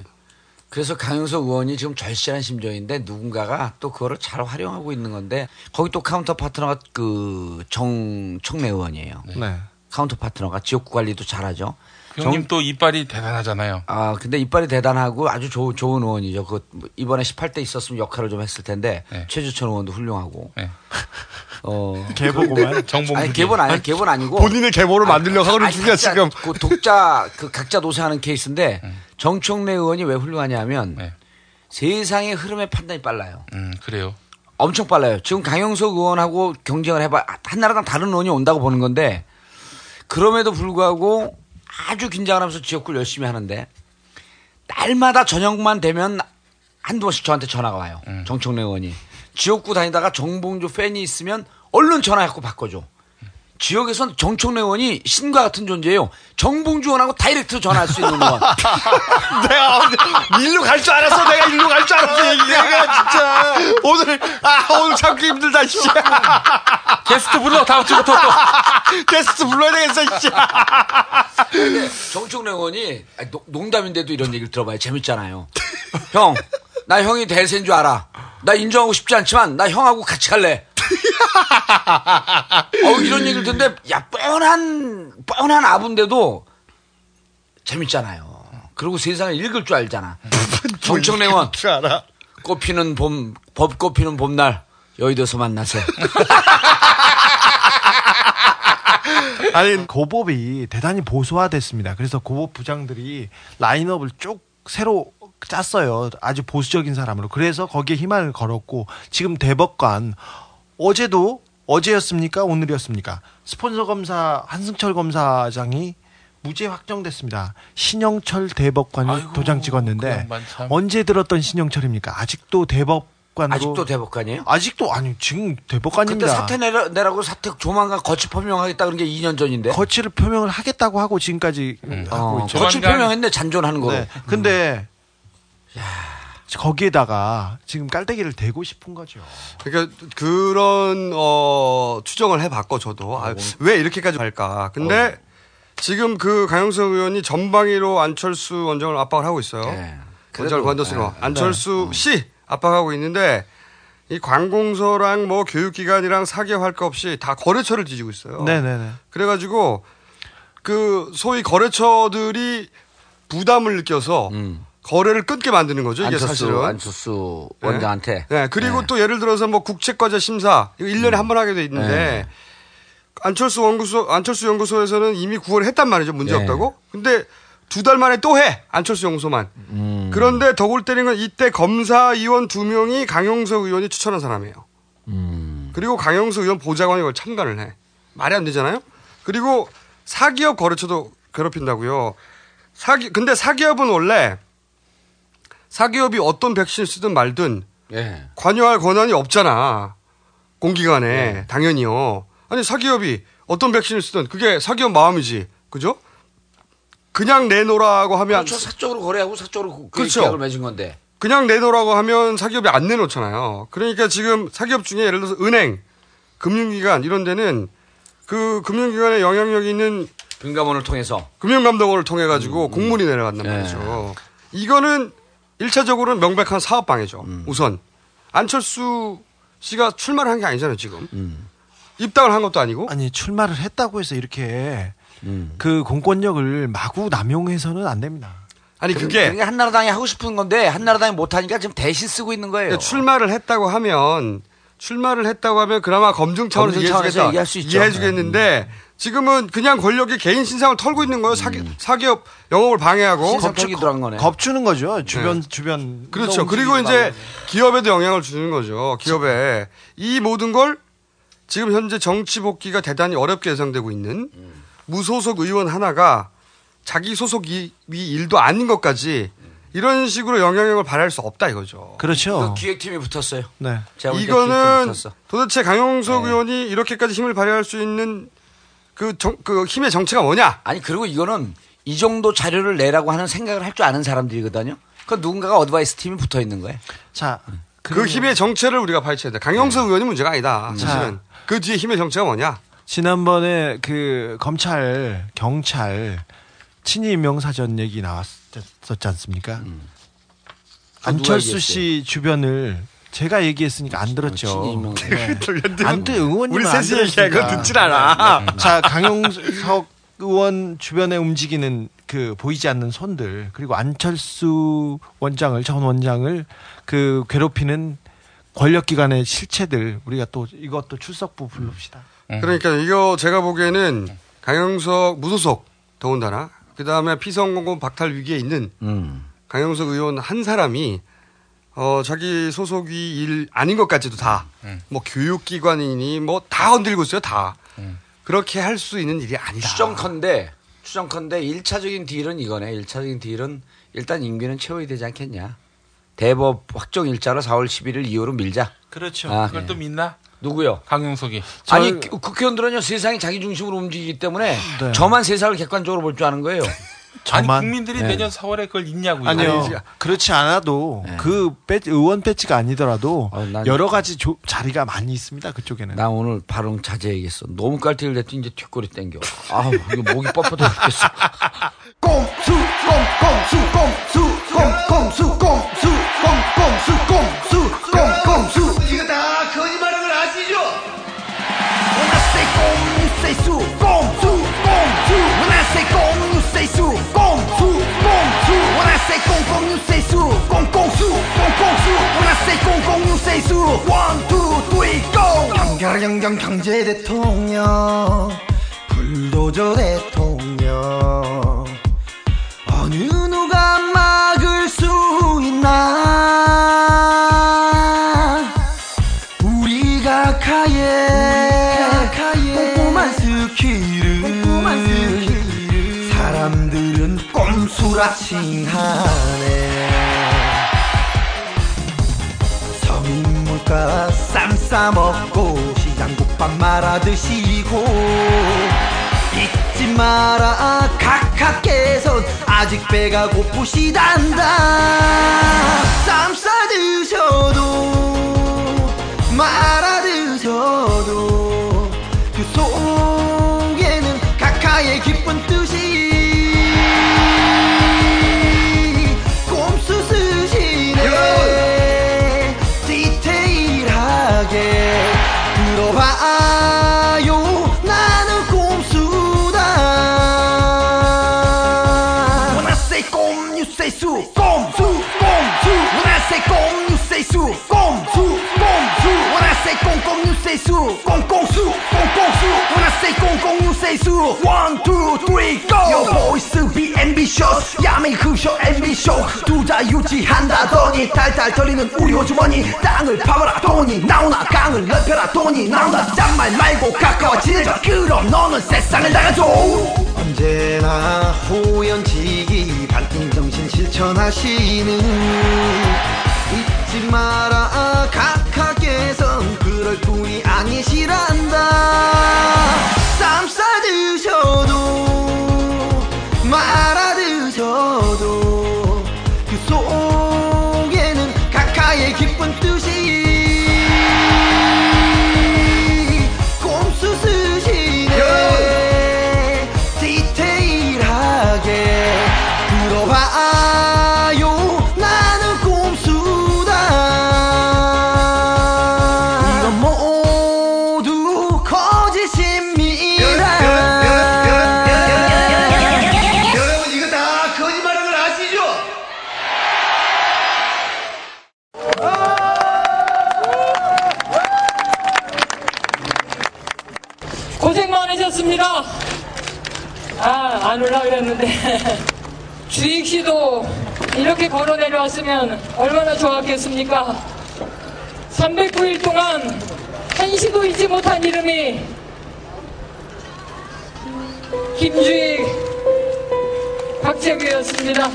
그래서 강용석 의원이 지금 절실한 심정인데 누군가가 또 그거를 잘 활용하고 있는 건데 거기 또 counter partner가 그 정청래 의원이에요. 네. counter partner가 지역구 관리도 잘하죠. 형님 또 이빨이 대단하잖아요. 아 근데 이빨이 대단하고 아주 좋은 좋은 의원이죠. 그 이번에 18대 있었으면 역할을 좀 했을 텐데 최재천 의원도 훌륭하고. 어 계보구만 정봉 아니 계본 아니 계본 아니고 본인의 계보를 만들려고 하는 중이야 지금. 그 독자 그 각자도생하는 케이스인데 정청래 의원이 왜 훌륭하냐면 세상의 흐름의 판단이 빨라요. 음, 그래요. 엄청 빨라요. 지금 강영석 의원하고 경쟁을 해봐 한나라당 다른 의원이 온다고 보는 건데 그럼에도 불구하고 아주 긴장을 하면서 지역구를 열심히 하는데 날마다 저녁만 되면 한두 번씩 저한테 전화가 와요. 정청래 의원이 지역구 다니다가 정봉주 팬이 있으면 얼른 전화해갖고 바꿔줘. 지역에선 정청래 의원이 신과 같은 존재예요. 정봉주 의원하고 direct로 전화할 수 있는 의원. 내가 일로 갈 줄 알았어. 내가 일로 갈 줄 알았어. 얘기가 진짜 오늘 아 오늘 참기 힘들다. 씨. 게스트 불러 다음 주부터 또. 게스트 불러야 되겠어. 씨. 정청래 의원이 아니, 노- 농담인데도 이런 얘기를 들어봐요. 재밌잖아요. 형, 나 형이 대세인 줄 알아. 나 인정하고 싶지 않지만 나 형하고 같이 갈래. 어, 이런 얘기를 듣는데 야 뻔한 뻔한 아분데도 재밌잖아요. 그리고 세상을 읽을 줄 알잖아. 정청래 의원 줄 알아. 꽃피는 봄, 법 꽃피는 봄날 여의도에서 만나세. 아니 고법이 대단히 보수화됐습니다. 그래서 고법 부장들이 라인업을 쭉 새로 짰어요. 아주 보수적인 사람으로. 그래서 거기에 희망을 걸었고 지금 대법관 어제도 어제였습니까? 오늘이었습니까? 스폰서 검사 한승철 검사장이 무죄 확정됐습니다. 신영철 대법관이 도장 찍었는데. 언제 들었던 신영철입니까? 아직도 대법관으로 아직도 대법관이에요? 아직도 아니 지금 대법관입니다. 그때 사퇴 내라, 내라고 사퇴 조만간 거취 표명하겠다 그런 게 2년 전인데. 거취를 표명을 하겠다고 하고 지금까지 하고 어, 있죠. 거취 표명했네 잔존하는 거. 네. 근데 거기에다가 지금 깔때기를 대고 싶은 거죠. 그러니까 그런 어 추정을 해봤고 저도 아, 왜 이렇게까지 할까. 근데 지금 그 강영석 의원이 전방위로 안철수 원장을 압박을 하고 있어요. 원장을 그래도, 건너스로 네. 안철수 씨 압박하고 있는데 이 관공서랑 뭐 교육기관이랑 사기업할 거 없이 다 거래처를 뒤지고 있어요. 네네네. 그래가지고 그 소위 거래처들이 부담을 느껴서 거래를 끊게 만드는 거죠. 이게 안철수, 사실은. 안철수 네. 원장한테. 네. 그리고 또 예를 들어서 뭐 국책과제 심사 이거 1년에 한번 하게 돼 있는데 네. 안철수 연구소 안철수 연구소에서는 이미 9월에 했단 말이죠. 문제 네. 없다고. 근데 두 달 만에 또 해. 안철수 연구소만. 음. 그런데 더골 때리는 건 이때 검사위원 두 명이 강용석 의원이 추천한 사람이에요. 음. 그리고 강용석 의원 보좌관이 이걸 참관을 해. 말이 안 되잖아요. 그리고 사기업 거래처도 괴롭힌다고요. 사기 근데 사기업은 원래 사기업이 어떤 백신을 쓰든 말든 예. 관여할 권한이 없잖아. 공기관에 당연히요. 아니 사기업이 어떤 백신을 쓰든 그게 사기업 마음이지. 그죠? 그냥 내놓으라고 하면 그렇죠. 사적으로 거래하고 사적으로 그 그렇죠. 계약을 맺은 건데. 그냥 내놓으라고 하면 사기업이 안 내놓잖아요. 그러니까 지금 사기업 중에 예를 들어서 은행, 금융기관 이런 데는 그 금융기관에 영향력 있는 금감원을 통해서 금융감독원을 통해 가지고 음, 공문이 내려간단 예. 말이죠. 이거는 일차적으로는 명백한 사업 방해죠. 음. 우선 안철수 씨가 출마를 한 게 아니잖아요, 지금. 음. 입당을 한 것도 아니고. 아니 출마를 했다고 해서 이렇게 음. 그 공권력을 마구 남용해서는 안 됩니다. 아니 그- 그게 그게 한나라당이 하고 싶은 건데 한나라당이 못 하니까 지금 대신 쓰고 있는 거예요. 그러니까 출마를 했다고 하면 출마를 했다고 하면 그나마 검증 차원에서 검증 차원에서 이해해주겠다. 얘기할 수 있죠. 네. 이해해 주겠는데 지금은 그냥 권력이 개인 신상을 털고 있는 거예요. 사기, 사기업 영업을 방해하고 들어간 거네. 겁주는 거죠. 주변 네. 주변 그렇죠. 그리고 이제 기업에도 영향을 주는 거죠. 기업에 이 모든 걸 지금 현재 정치 복귀가 대단히 어렵게 예상되고 있는 무소속 의원 하나가 자기 소속이 이 일도 아닌 것까지 이런 식으로 영향력을 발휘할 수 없다 이거죠. 그렇죠. 그 기획팀이 붙었어요. 네. 이거는 붙었어. 도대체 강용석 의원이 이렇게까지 힘을 발휘할 수 있는 그, 정, 그 힘의 정체가 뭐냐? 아니 그리고 이거는 이 정도 자료를 내라고 하는 생각을 할 줄 아는 사람들이거든요. 그 누군가가 어드바이스 팀이 붙어 있는 거예요. 자, 그 힘의 정체를 우리가 파헤쳐야 돼. 강용석 의원이 문제가 아니다. 자. 사실은. 그 뒤에 힘의 정체가 뭐냐? 지난번에 그 검찰 경찰 친임 명사전 얘기 나왔었지 않습니까? 그거 누가 안철수? 씨 주변을 제가 얘기했으니까 안 들었죠. 네. 안 들, 의원님 우리 안 셋이 얘기한 들었으니까. 거 듣질 않아. 자, 강용석 의원 주변에 움직이는 그 보이지 않는 손들 그리고 안철수 원장을 전 원장을 그 괴롭히는 권력기관의 실체들 우리가 또 이것도 출석부 부릅시다. 그러니까 이거 제가 보기에는 강용석 무소속 더군다나 그 다음에 피선공고 박탈 위기에 있는 음. 강용석 의원 한 사람이 어 자기 소속이 일 아닌 것까지도 다뭐 교육기관이니 뭐 다 흔들고 있어요 다 그렇게 할 수 있는 일이 아니다. 추정컨대 추정컨대 1차적인 딜은 이거네. 1차적인 딜은 일단 임기는 채워야 되지 않겠냐. 대법 확정 일자로 4월 11일 이후로 밀자. 그렇죠. 아, 그걸 또 믿나? 누구요? 강용석이. 아니 그- 국회의원들은요 세상이 자기 중심으로 움직이기 때문에 네. 저만 세상을 객관적으로 볼 줄 아는 거예요. 아니 저만- 국민들이 네. 내년 4월에 그걸 잊냐고요. 아니요. 아니, 그렇지 않아도 그 배지, 의원 배지가 아니더라도 난- 여러 가지 조- 자리가 많이 있습니다. 그쪽에는. 나 오늘 발언 자제해야겠어. 너무 깔때기를 냈더니 이제 뒷골이 땡겨. 아우 이거 목이 뻣뻣해 죽겠어. 꼼수 꼼꼼수 꼼수 꼼꼼수 꼼수 꼼꼼수 꼼수 꼼꼼수 이거 다 거짓말하는 걸 아시죠? 꼼수 꼼수 say 수 꼼수 꼼수 When I say 꼼꼼, you say 수 꼼꼼수 꼼꼼수 When I say 꼼꼼, you say 수 One, two, three, go 경결경경 경제 대통령 불도저 대통령 어느 누가 막을 수 있나 꼼수라 칭하네. 서민 물가 쌈 싸먹고 시장 국밥 말아 드시고 잊지 마라 각하께선 아직 배가 고프시단다. 쌈 싸 드셔도 말아 드셔도 꼼꼼 you say 수. One two three go. Your voice be ambitious. 야매 그쇼 ambitious 두자 유지한다더니 달달 떨리는 우리 호주머니. 땅을 파봐라 돈이. 나오나 강을 넓혀라 돈이. 나온다 짠말 말고 가까워지자. 그럼 너는 세상을 나가줘. 언제나 호연지기 밝은 정신 실천하시는 잊지 마라 각하께선 그럴 뿐이 아니시란다. 쌈 싸드셔도 말아 드셔도 그 속에는 각하의 기쁜 뜻이 그랬는데. 주익 씨도 이렇게 걸어 내려왔으면 얼마나 좋았겠습니까? 309일 동안 한시도 잊지 못한 이름이 김주익 박재규였습니다.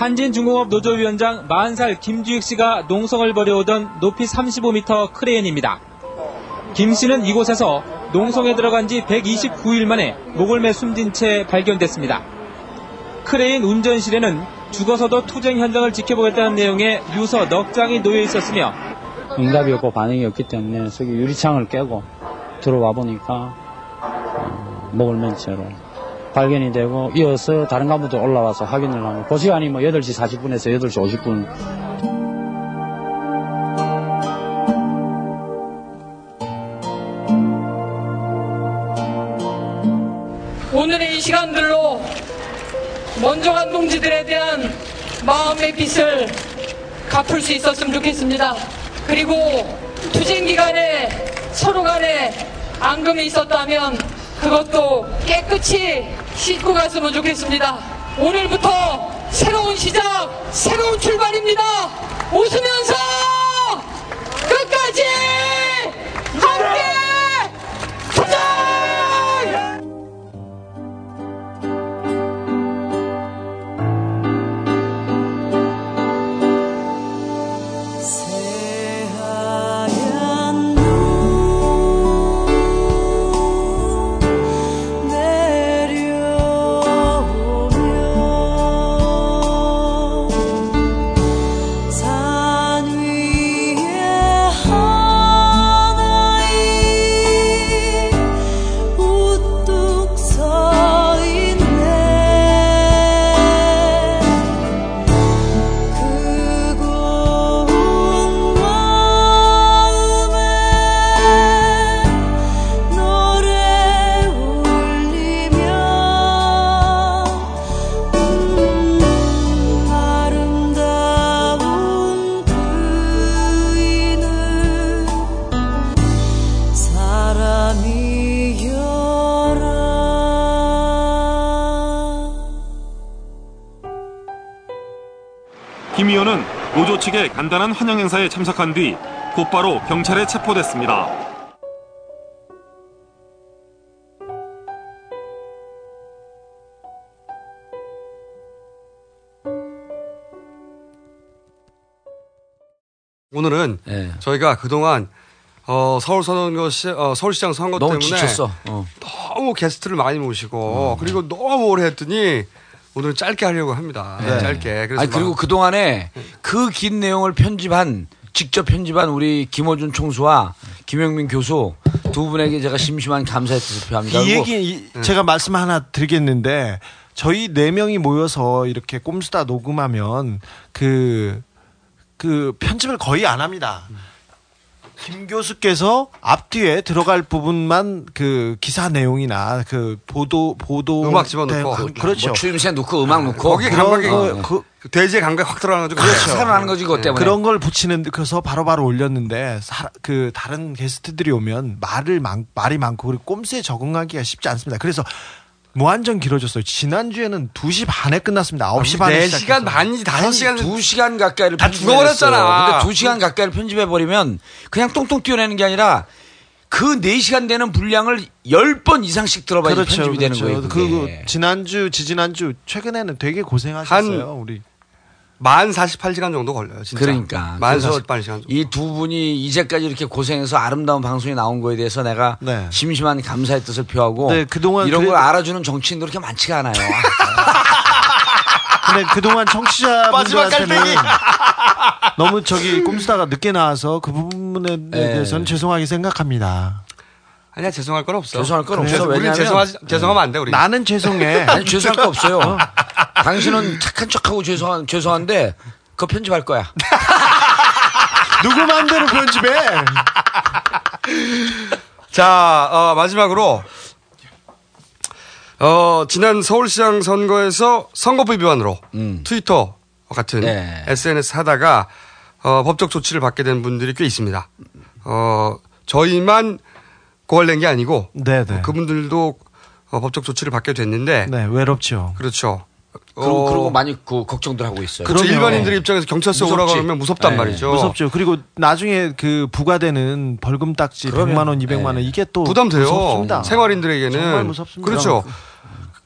한진중공업 노조위원장 40살 김주익 씨가 농성을 벌여오던 높이 35m 크레인입니다. 김 씨는 이곳에서 농성에 들어간 지 129일 만에 목을 매 숨진 채 발견됐습니다. 크레인 운전실에는 죽어서도 투쟁 현장을 지켜보겠다는 내용의 유서 넉 장이 놓여 있었으며 응답이 없고 반응이 없기 때문에 속에 유리창을 깨고 들어와 보니까 어, 목을 맨 채로 발견이 되고 이어서 다른 간부도 올라와서 확인을 하고 그 시간이 뭐 8시 40분에서 8시 50분 오늘의 이 시간들로 먼저 간 동지들에 대한 마음의 빚을 갚을 수 있었으면 좋겠습니다. 그리고 투쟁 기간에 서로 간에 앙금이 있었다면 그것도 깨끗이 씻고 갔으면 좋겠습니다. 오늘부터 새로운 시작, 새로운 출발입니다. 웃으면서 끝까지 노조 측의 간단한 환영 행사에 참석한 뒤 곧바로 경찰에 체포됐습니다. 오늘은 저희가 그동안 어, 서울 선거 시, 어, 서울시장 선거 너무 때문에 지쳤어. 어. 너무 게스트를 많이 모시고 그리고 너무 오래 했더니 오늘 짧게 하려고 합니다. 네. 짧게. 그래서 아니, 그리고 막- 그동안에 그 긴 내용을 편집한 직접 편집한 우리 김호준 총수와 김영민 교수 두 분에게 제가 심심한 감사의 뜻을 표합니다. 이 얘기 이- 제가 말씀 하나 드리겠는데 저희 네 명이 모여서 이렇게 꼼수다 녹음하면 그그 편집을 거의 안 합니다. 김 교수께서 앞뒤에 들어갈 부분만 그 기사 내용이나 그 보도 보도 음악 집어넣고. 대- 그렇죠. 뭐 추임새 넣고 음악 넣고 거기 그런 감각이 거- 그, 그 돼지의 감각이 확 들어가가지고 그렇죠. 살아나는 거지 그것 때문에 그런 걸 붙이는 그래서 바로 바로 올렸는데 사- 그 다른 게스트들이 오면 말을 많, 말이 많고 그리고 꼼수에 적응하기가 쉽지 않습니다. 그래서 무한정 길어졌어요. 지난주에는 2시 반에 끝났습니다. 9시 반에 4시간 반이지 5시간 두 시간 가까이를 다. 죽어버렸잖아. 근데 두 시간 가까이를 편집해 버리면 그냥 똥똥 띄어내는 게 아니라 그 4시간 되는 분량을 10번 이상씩 들어봐야 편집이 되는 거예요. 그 그게. 지난주 지지난주 최근에는 되게 고생하셨어요. 우리 만 48시간 정도 걸려요. 진짜. 그러니까 만 그래서 48시간 정도. 이두 분이 이제까지 이렇게 고생해서 아름다운 방송이 나온 거에 대해서 내가 심심한 감사의 뜻을 표하고 네, 그동안 이런 그래도- 걸 알아주는 정치인도 그렇게 많지가 않아요. 근데 그동안 청취자분들한테는 너무 저기 꼼수다가 늦게 나와서 그 부분에 네. 대해서는 죄송하게 생각합니다. 아니야 죄송할 건 없어. 죄송할 건 그래서 없어. 우리는 왜냐하면- 죄송하지 죄송하면 안 돼 우리. 나는 죄송해. 아니 죄송할 거 없어요. 당신은 착한 척하고 죄송한 죄송한데 그거 편집할 거야. 누구 마음대로 편집해? 자 어, 마지막으로 어, 지난 서울시장 선거에서 선거법 위반으로 트위터 같은 네. SNS 하다가 어, 법적 조치를 받게 된 분들이 꽤 있습니다. 어, 저희만 고발된 게 아니고 네네. 그분들도 어, 법적 조치를 받게 됐는데 네, 외롭죠. 그렇죠. 그리고, 어, 그리고 많이 그 걱정들 하고 있어요. 그렇죠. 그럼요. 일반인들 입장에서 경찰서 오라고 무섭지. 하면 무섭단 네. 말이죠. 무섭죠. 그리고 나중에 그 부과되는 벌금 딱지 그러면- 100만 원, 200만 원 이게 또 부담돼요. 무섭습니다. 생활인들에게는. 정말 무섭습니다. 그렇죠.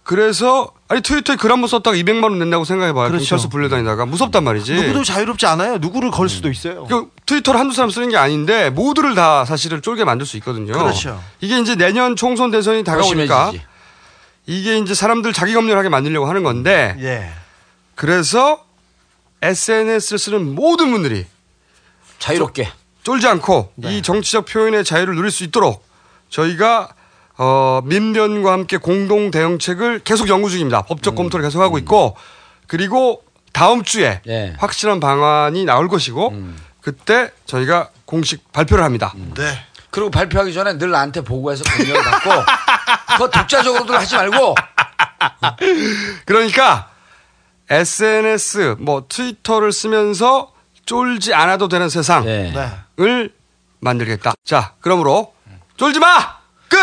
그래서 아니 트위터에 글 한 번 썼다가 200만 원 낸다고 생각해봐요. 그렇죠. 경찰서 불려다니다가 무섭단 말이지. 누구도 자유롭지 않아요. 누구를 걸 수도 있어요. 그 트위터를 한두 사람 쓰는 게 아닌데 모두를 다 사실은 쫄게 만들 수 있거든요. 그렇죠. 이게 이제 내년 총선 대선이 다가오니까 심해지지. 이게 이제 사람들 자기 검열하게 만들려고 하는 건데 예. 그래서 SNS를 쓰는 모든 분들이 자유롭게 쫄지 않고 네. 이 정치적 표현의 자유를 누릴 수 있도록 저희가 어, 민변과 함께 공동 대응책을 계속 연구 중입니다. 음. 법적 검토를 계속하고 있고 그리고 다음 주에 예. 확실한 방안이 나올 것이고 음. 그때 저희가 공식 발표를 합니다. 네. 그리고 발표하기 전에 늘 나한테 보고해서 공격을 받고 그거 독자적으로들 하지 말고 그러니까 SNS 뭐 트위터를 쓰면서 쫄지 않아도 되는 세상을 네. 만들겠다. 자, 그러므로 쫄지 마. 끝.